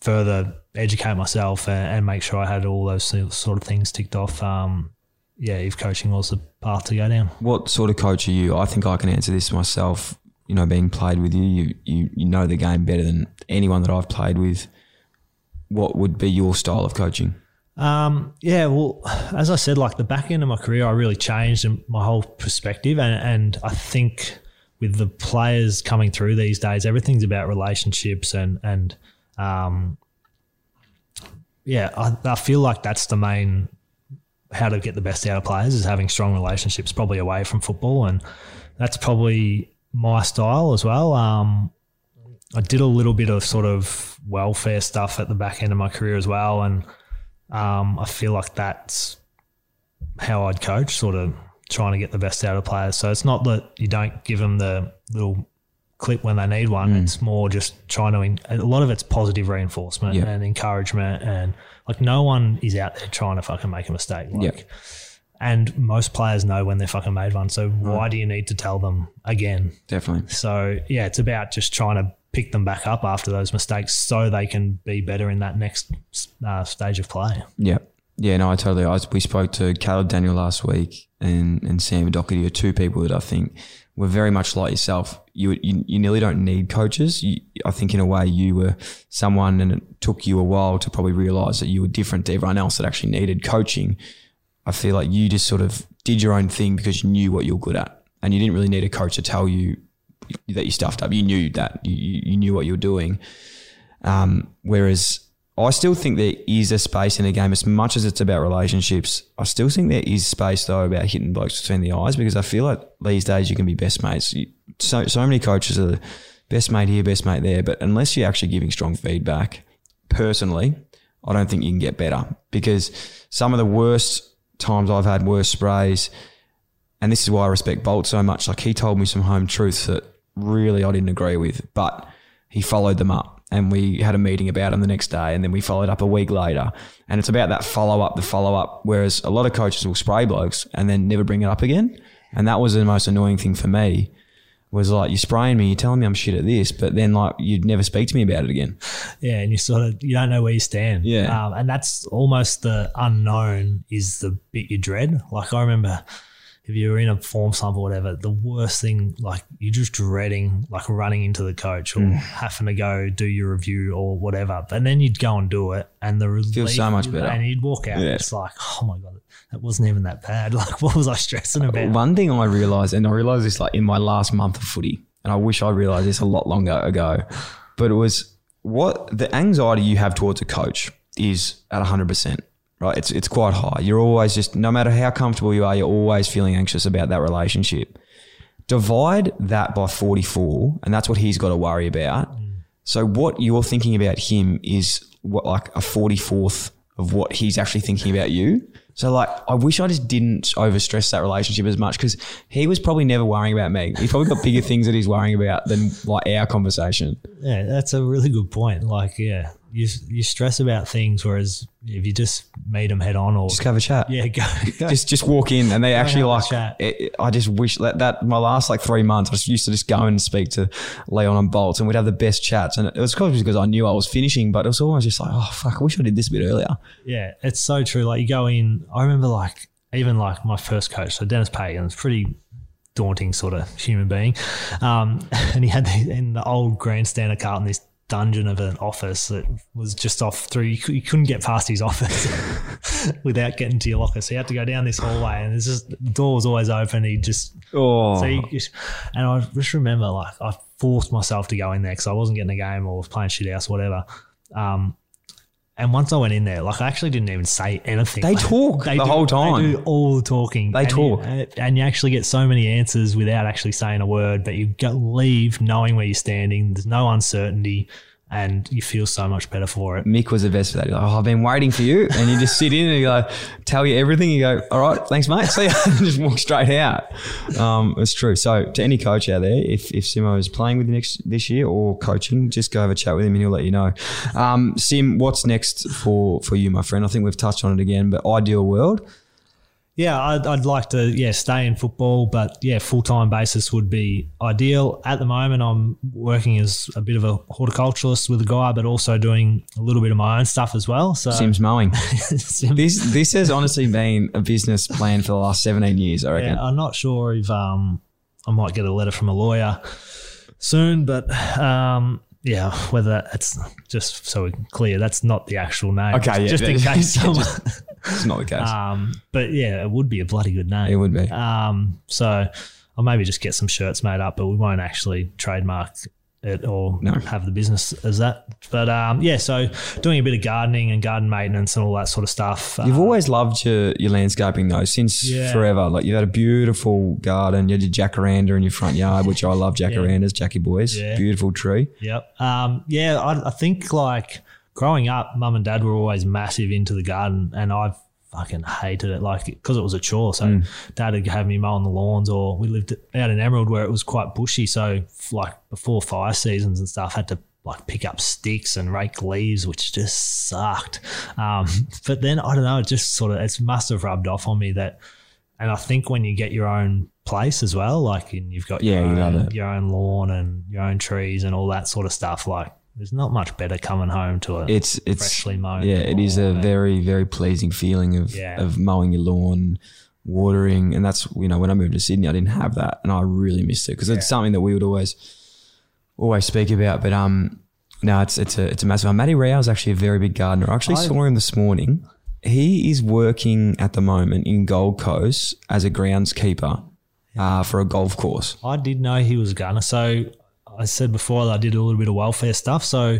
Speaker 8: further educate myself and, and make sure I had all those sort of things ticked off. Um, yeah, if coaching was the path to go down.
Speaker 7: What sort of coach are you? I think I can answer this myself. You know, being played with you, you you, you know the game better than anyone that I've played with. What would be your style of coaching?
Speaker 8: Um, yeah, well, as I said, like the back end of my career, I really changed my whole perspective, and and I think with the players coming through these days, everything's about relationships and and um, yeah, I, I feel like that's the main how to get the best out of players is having strong relationships, probably away from football, and that's probably my style as well. Um, I did a little bit of sort of welfare stuff at the back end of my career as well, and um, I feel like that's how I'd coach, sort of trying to get the best out of players. So it's not that you don't give them the little clip when they need one. Mm. It's more just trying to. a lot of it's positive reinforcement yep. and encouragement, and like no one is out there trying to fucking make a mistake. Like, yep. and most players know when they're fucking made one. So why do you need to tell them again?
Speaker 7: Definitely.
Speaker 8: So yeah, it's about just trying to pick them back up after those mistakes so they can be better in that next uh, stage of play.
Speaker 7: Yeah. Yeah, no, I totally. I, we spoke to Caleb Daniel last week and, and Sam Docherty are two people that I think were very much like yourself. You, you, you nearly don't need coaches. You, I think in a way you were someone and it took you a while to probably realize that you were different to everyone else that actually needed coaching. I feel like you just sort of did your own thing because you knew what you're good at and you didn't really need a coach to tell you that you stuffed up. You knew that you, you knew what you were doing. Um, whereas I still think there is a space in the game as much as it's about relationships. I still think there is space though about hitting blokes between the eyes because I feel like these days you can be best mates. So so many coaches are best mate here, best mate there, but unless you're actually giving strong feedback, personally, I don't think you can get better because some of the worst times I've had worst sprays, and this is why I respect Bolt so much. Like he told me some home truths that really I didn't agree with, but he followed them up and we had a meeting about him the next day and then we followed up a week later. And it's about that follow up the follow up whereas a lot of coaches will spray blokes and then never bring it up again. And that was the most annoying thing for me was like you're spraying me you're telling me i'm shit at this but then like you'd never speak to me about it again.
Speaker 8: Yeah and you sort of you don't know where you stand.
Speaker 7: Yeah.
Speaker 8: Um, and that's almost the unknown is the bit you dread. Like i remember if you're in a form slump or whatever, the worst thing, like you're just dreading, like running into the coach or mm. having to go do your review or whatever. And then you'd go and do it, and the relief
Speaker 7: feels so much better.
Speaker 8: And you'd walk out, yeah. it's like, oh my god, that wasn't even that bad. Like, what was I stressing about?
Speaker 7: One thing I realized, and I realized this like in my last month of footy, and I wish I realized this a lot longer ago, but it was what the anxiety you have towards a coach is at 100 percent right? It's it's quite high. You're always just no matter how comfortable you are, you're always feeling anxious about that relationship. Divide that by 44, and that's what he's got to worry about. So what you're thinking about him is what like a 44th of what he's actually thinking about you. So like, I wish I just didn't overstress that relationship as much because he was probably never worrying about me. He's probably got bigger things that he's worrying about than like our conversation.
Speaker 8: Yeah, that's a really good point. Like, yeah, you you stress about things, whereas if you just meet them head on or
Speaker 7: just have a chat,
Speaker 8: yeah, go,
Speaker 7: go. just just walk in and they actually like. It, I just wish that that my last like three months, I used to just go and speak to Leon and Bolt, and we'd have the best chats, and it was probably because I knew I was finishing, but it was always just like, oh fuck, I wish I did this a bit earlier.
Speaker 8: Yeah, it's so true. Like you go in, I remember like even like my first coach, so Denis Pagan, was pretty daunting sort of human being. Um, and he had the, in the old grandstand of Carlton this dungeon of an office that was just off through. You, couldn't get past his office without getting to your locker. So you had to go down this hallway, and it's just the door was always open. He just
Speaker 7: oh,
Speaker 8: so just, and I just remember like I forced myself to go in there because I wasn't getting a game or was playing shit house, whatever. Um, and once I went in there, like I actually didn't even say anything.
Speaker 7: They
Speaker 8: like,
Speaker 7: talk they the
Speaker 8: do,
Speaker 7: whole time.
Speaker 8: They do all the talking.
Speaker 7: They
Speaker 8: and
Speaker 7: talk,
Speaker 8: you, and you actually get so many answers without actually saying a word. But you go, leave knowing where you're standing. There's no uncertainty and you feel so much better for it.
Speaker 7: Mick was the best for that. Like, oh, I've been waiting for you. And you just sit in and you go, tell you everything. You go, all right, thanks, mate. See and just walk straight out. Um, it's true. So to any coach out there, if, if Simo is playing with you next this year or coaching, just go have a chat with him and he'll let you know. Um, Sim, what's next for, for you, my friend? I think we've touched on it again, but ideal world.
Speaker 8: Yeah, I'd, I'd like to yeah stay in football, but yeah, full time basis would be ideal. At the moment, I'm working as a bit of a horticulturalist with a guy, but also doing a little bit of my own stuff as well. So
Speaker 7: Sims mowing. this this has honestly been a business plan for the last 17 years, I reckon.
Speaker 8: Yeah, I'm not sure if um, I might get a letter from a lawyer soon, but um, yeah, whether it's just so clear, that's not the actual name.
Speaker 7: Okay, yeah,
Speaker 8: just in case someone.
Speaker 7: It's not the case.
Speaker 8: um, but yeah, it would be a bloody good name.
Speaker 7: it would be.
Speaker 8: Um, so I'll maybe just get some shirts made up, but we won't actually trademark it or
Speaker 7: No.
Speaker 8: have the business as that. But um, yeah, so doing a bit of gardening and garden maintenance and all that sort of stuff.
Speaker 7: You've
Speaker 8: Uh,
Speaker 7: always loved your, your landscaping though, since
Speaker 8: Yeah.
Speaker 7: forever. Like you had a beautiful garden. You had your jacaranda in your front yard, which I love jacarandas, Jackie boys.
Speaker 8: Yeah.
Speaker 7: Beautiful tree.
Speaker 8: Yep. Um, yeah, I, I think like growing up, mum and dad were always massive into the garden, and I fucking hated it, like because it was a chore. So
Speaker 7: Mm.
Speaker 8: dad would have me mowing the lawns, or we lived out in Emerald where it was quite bushy. So like before fire seasons and stuff, had to like pick up sticks and rake leaves, which just sucked. Um, but then I don't know, it just sort of it must have rubbed off on me that. And I think when you get your own place as well, like and you've got
Speaker 7: Yeah,
Speaker 8: your,
Speaker 7: you
Speaker 8: own, your own lawn and your own trees and all that sort of stuff, like there's not much better coming home to it.
Speaker 7: It's it's
Speaker 8: freshly mown.
Speaker 7: yeah, it is a very very pleasing feeling of
Speaker 8: Yeah.
Speaker 7: of mowing your lawn, watering, and that's you know when I moved to Sydney, I didn't have that, and I really missed it because it's something that we would always always speak about. But um, no, it's it's a it's a massive. one. Matty Rowell is actually a very big gardener. I actually
Speaker 8: I-
Speaker 7: saw him this morning. He is working at the moment in Gold Coast as a groundskeeper uh, for a golf course.
Speaker 8: I did know he was a gunner. So I said before that I did a little bit of welfare stuff. So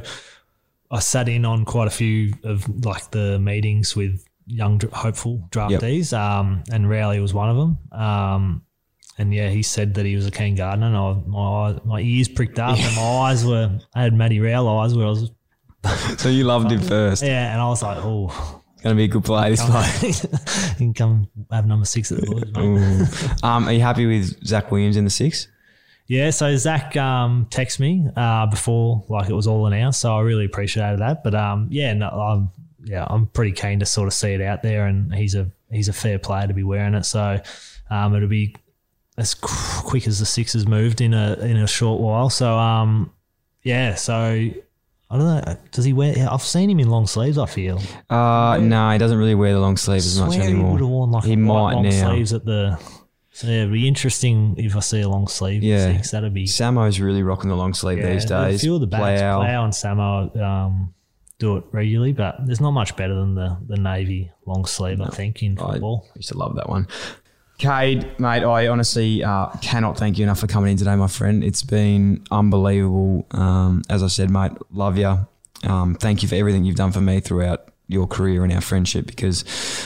Speaker 8: I sat in on quite a few of like the meetings with young hopeful draftees, um, and Rowley was one of them. Um, and yeah, he said that he was a keen gardener, and I, my my ears pricked up, and my eyes were I had Matty Rowell eyes where I was
Speaker 7: So you loved him first.
Speaker 8: yeah, and I was like, oh,
Speaker 7: Going to be a good play this play.
Speaker 8: you can come have number six at the Blues, mate.
Speaker 7: Um, are you happy with Zac Williams in the six?
Speaker 8: Yeah, so Zac um, texted me uh, before like it was all announced, so I really appreciated that. But um, yeah, no, I'm yeah, I'm pretty keen to sort of see it out there, and he's a he's a fair player to be wearing it, so um, it'll be as quick as the Sixers moved in a in a short while. So um, yeah, so I don't know. Does he wear? I've seen him in long sleeves. I feel.
Speaker 7: Uh, no, he doesn't really wear the long sleeves as much
Speaker 8: Swear he would have worn like
Speaker 7: he might
Speaker 8: long
Speaker 7: now.
Speaker 8: sleeves at the. So yeah, it'd be interesting if I see a long sleeve.
Speaker 7: Yeah.
Speaker 8: six. That'd be
Speaker 7: Samo's really rocking the long sleeve these days.
Speaker 8: a few of the bats,
Speaker 7: Plough.
Speaker 8: Plough and Samo, um, do it regularly, but there's not much better than the, the navy long sleeve, I think, in football.
Speaker 7: I used to love that one. Cade, mate, I honestly uh, cannot thank you enough for coming in today, my friend. It's been unbelievable. Um, as I said, mate, love you. Um, thank you for everything you've done for me throughout your career and our friendship. Because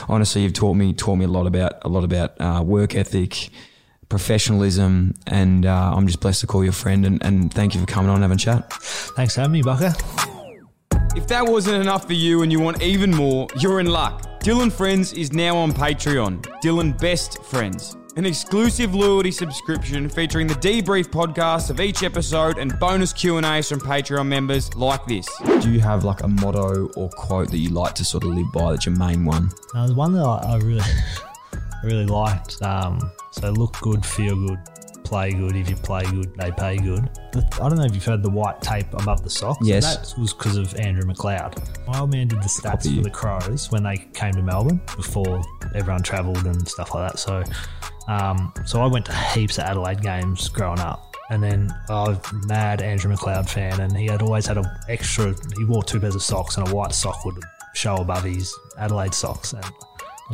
Speaker 7: honestly, you've taught me taught me a lot about a lot about uh, work ethic, professionalism, and uh, I'm just blessed to call you a friend. And, and thank you for coming on and having a chat.
Speaker 8: Thanks for having me, Bucker.
Speaker 9: If that wasn't enough for you and you want even more, you're in luck. Dyl & Friends is now on Patreon. Dylan Best Friends. An exclusive loyalty subscription featuring the debrief podcast of each episode and bonus Q&As from Patreon members like this.
Speaker 7: Do you have like a motto or quote that you like to sort of live by? That's your main one.
Speaker 8: Uh, the one that I, I really, I really liked. Um, so look good, feel good, play good. If you play good, they pay good. But I don't know if you've heard the white tape above the socks.
Speaker 7: Yes.
Speaker 8: that was because of Andrew McLeod. My old man did the stats
Speaker 7: Copy
Speaker 8: for the Crows when they came to Melbourne before everyone travelled and stuff like that. So, um, so I went to heaps of Adelaide games growing up. And then I was a mad Andrew McLeod fan, and he had always had an extra. He wore two pairs of socks, and a white sock would show above his Adelaide socks. And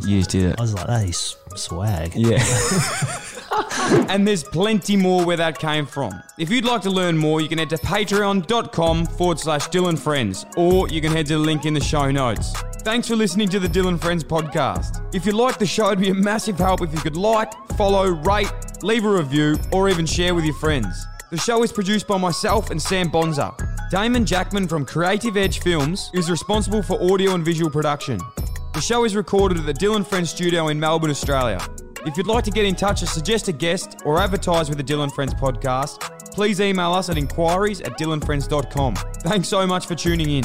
Speaker 7: You just did it.
Speaker 8: I was like, that is swag.
Speaker 7: Yeah.
Speaker 9: And there's plenty more where that came from. If you'd like to learn more, you can head to patreon.com forward slash Dyl & Friends, or you can head to the link in the show notes. Thanks for listening to the Dyl & Friends podcast. If you like the show, it'd be a massive help if you could like, follow, rate, leave a review, or even share with your friends. The show is produced by myself and Sam Bonza. Damon Jackman from Creative Edge Films is responsible for audio and visual production. The show is recorded at the Dyl & Friends studio in Melbourne, Australia. If you'd like to get in touch or suggest a guest or advertise with the Dyl & Friends podcast, please email us at inquiries at dylanfriends.com. Thanks so much for tuning in.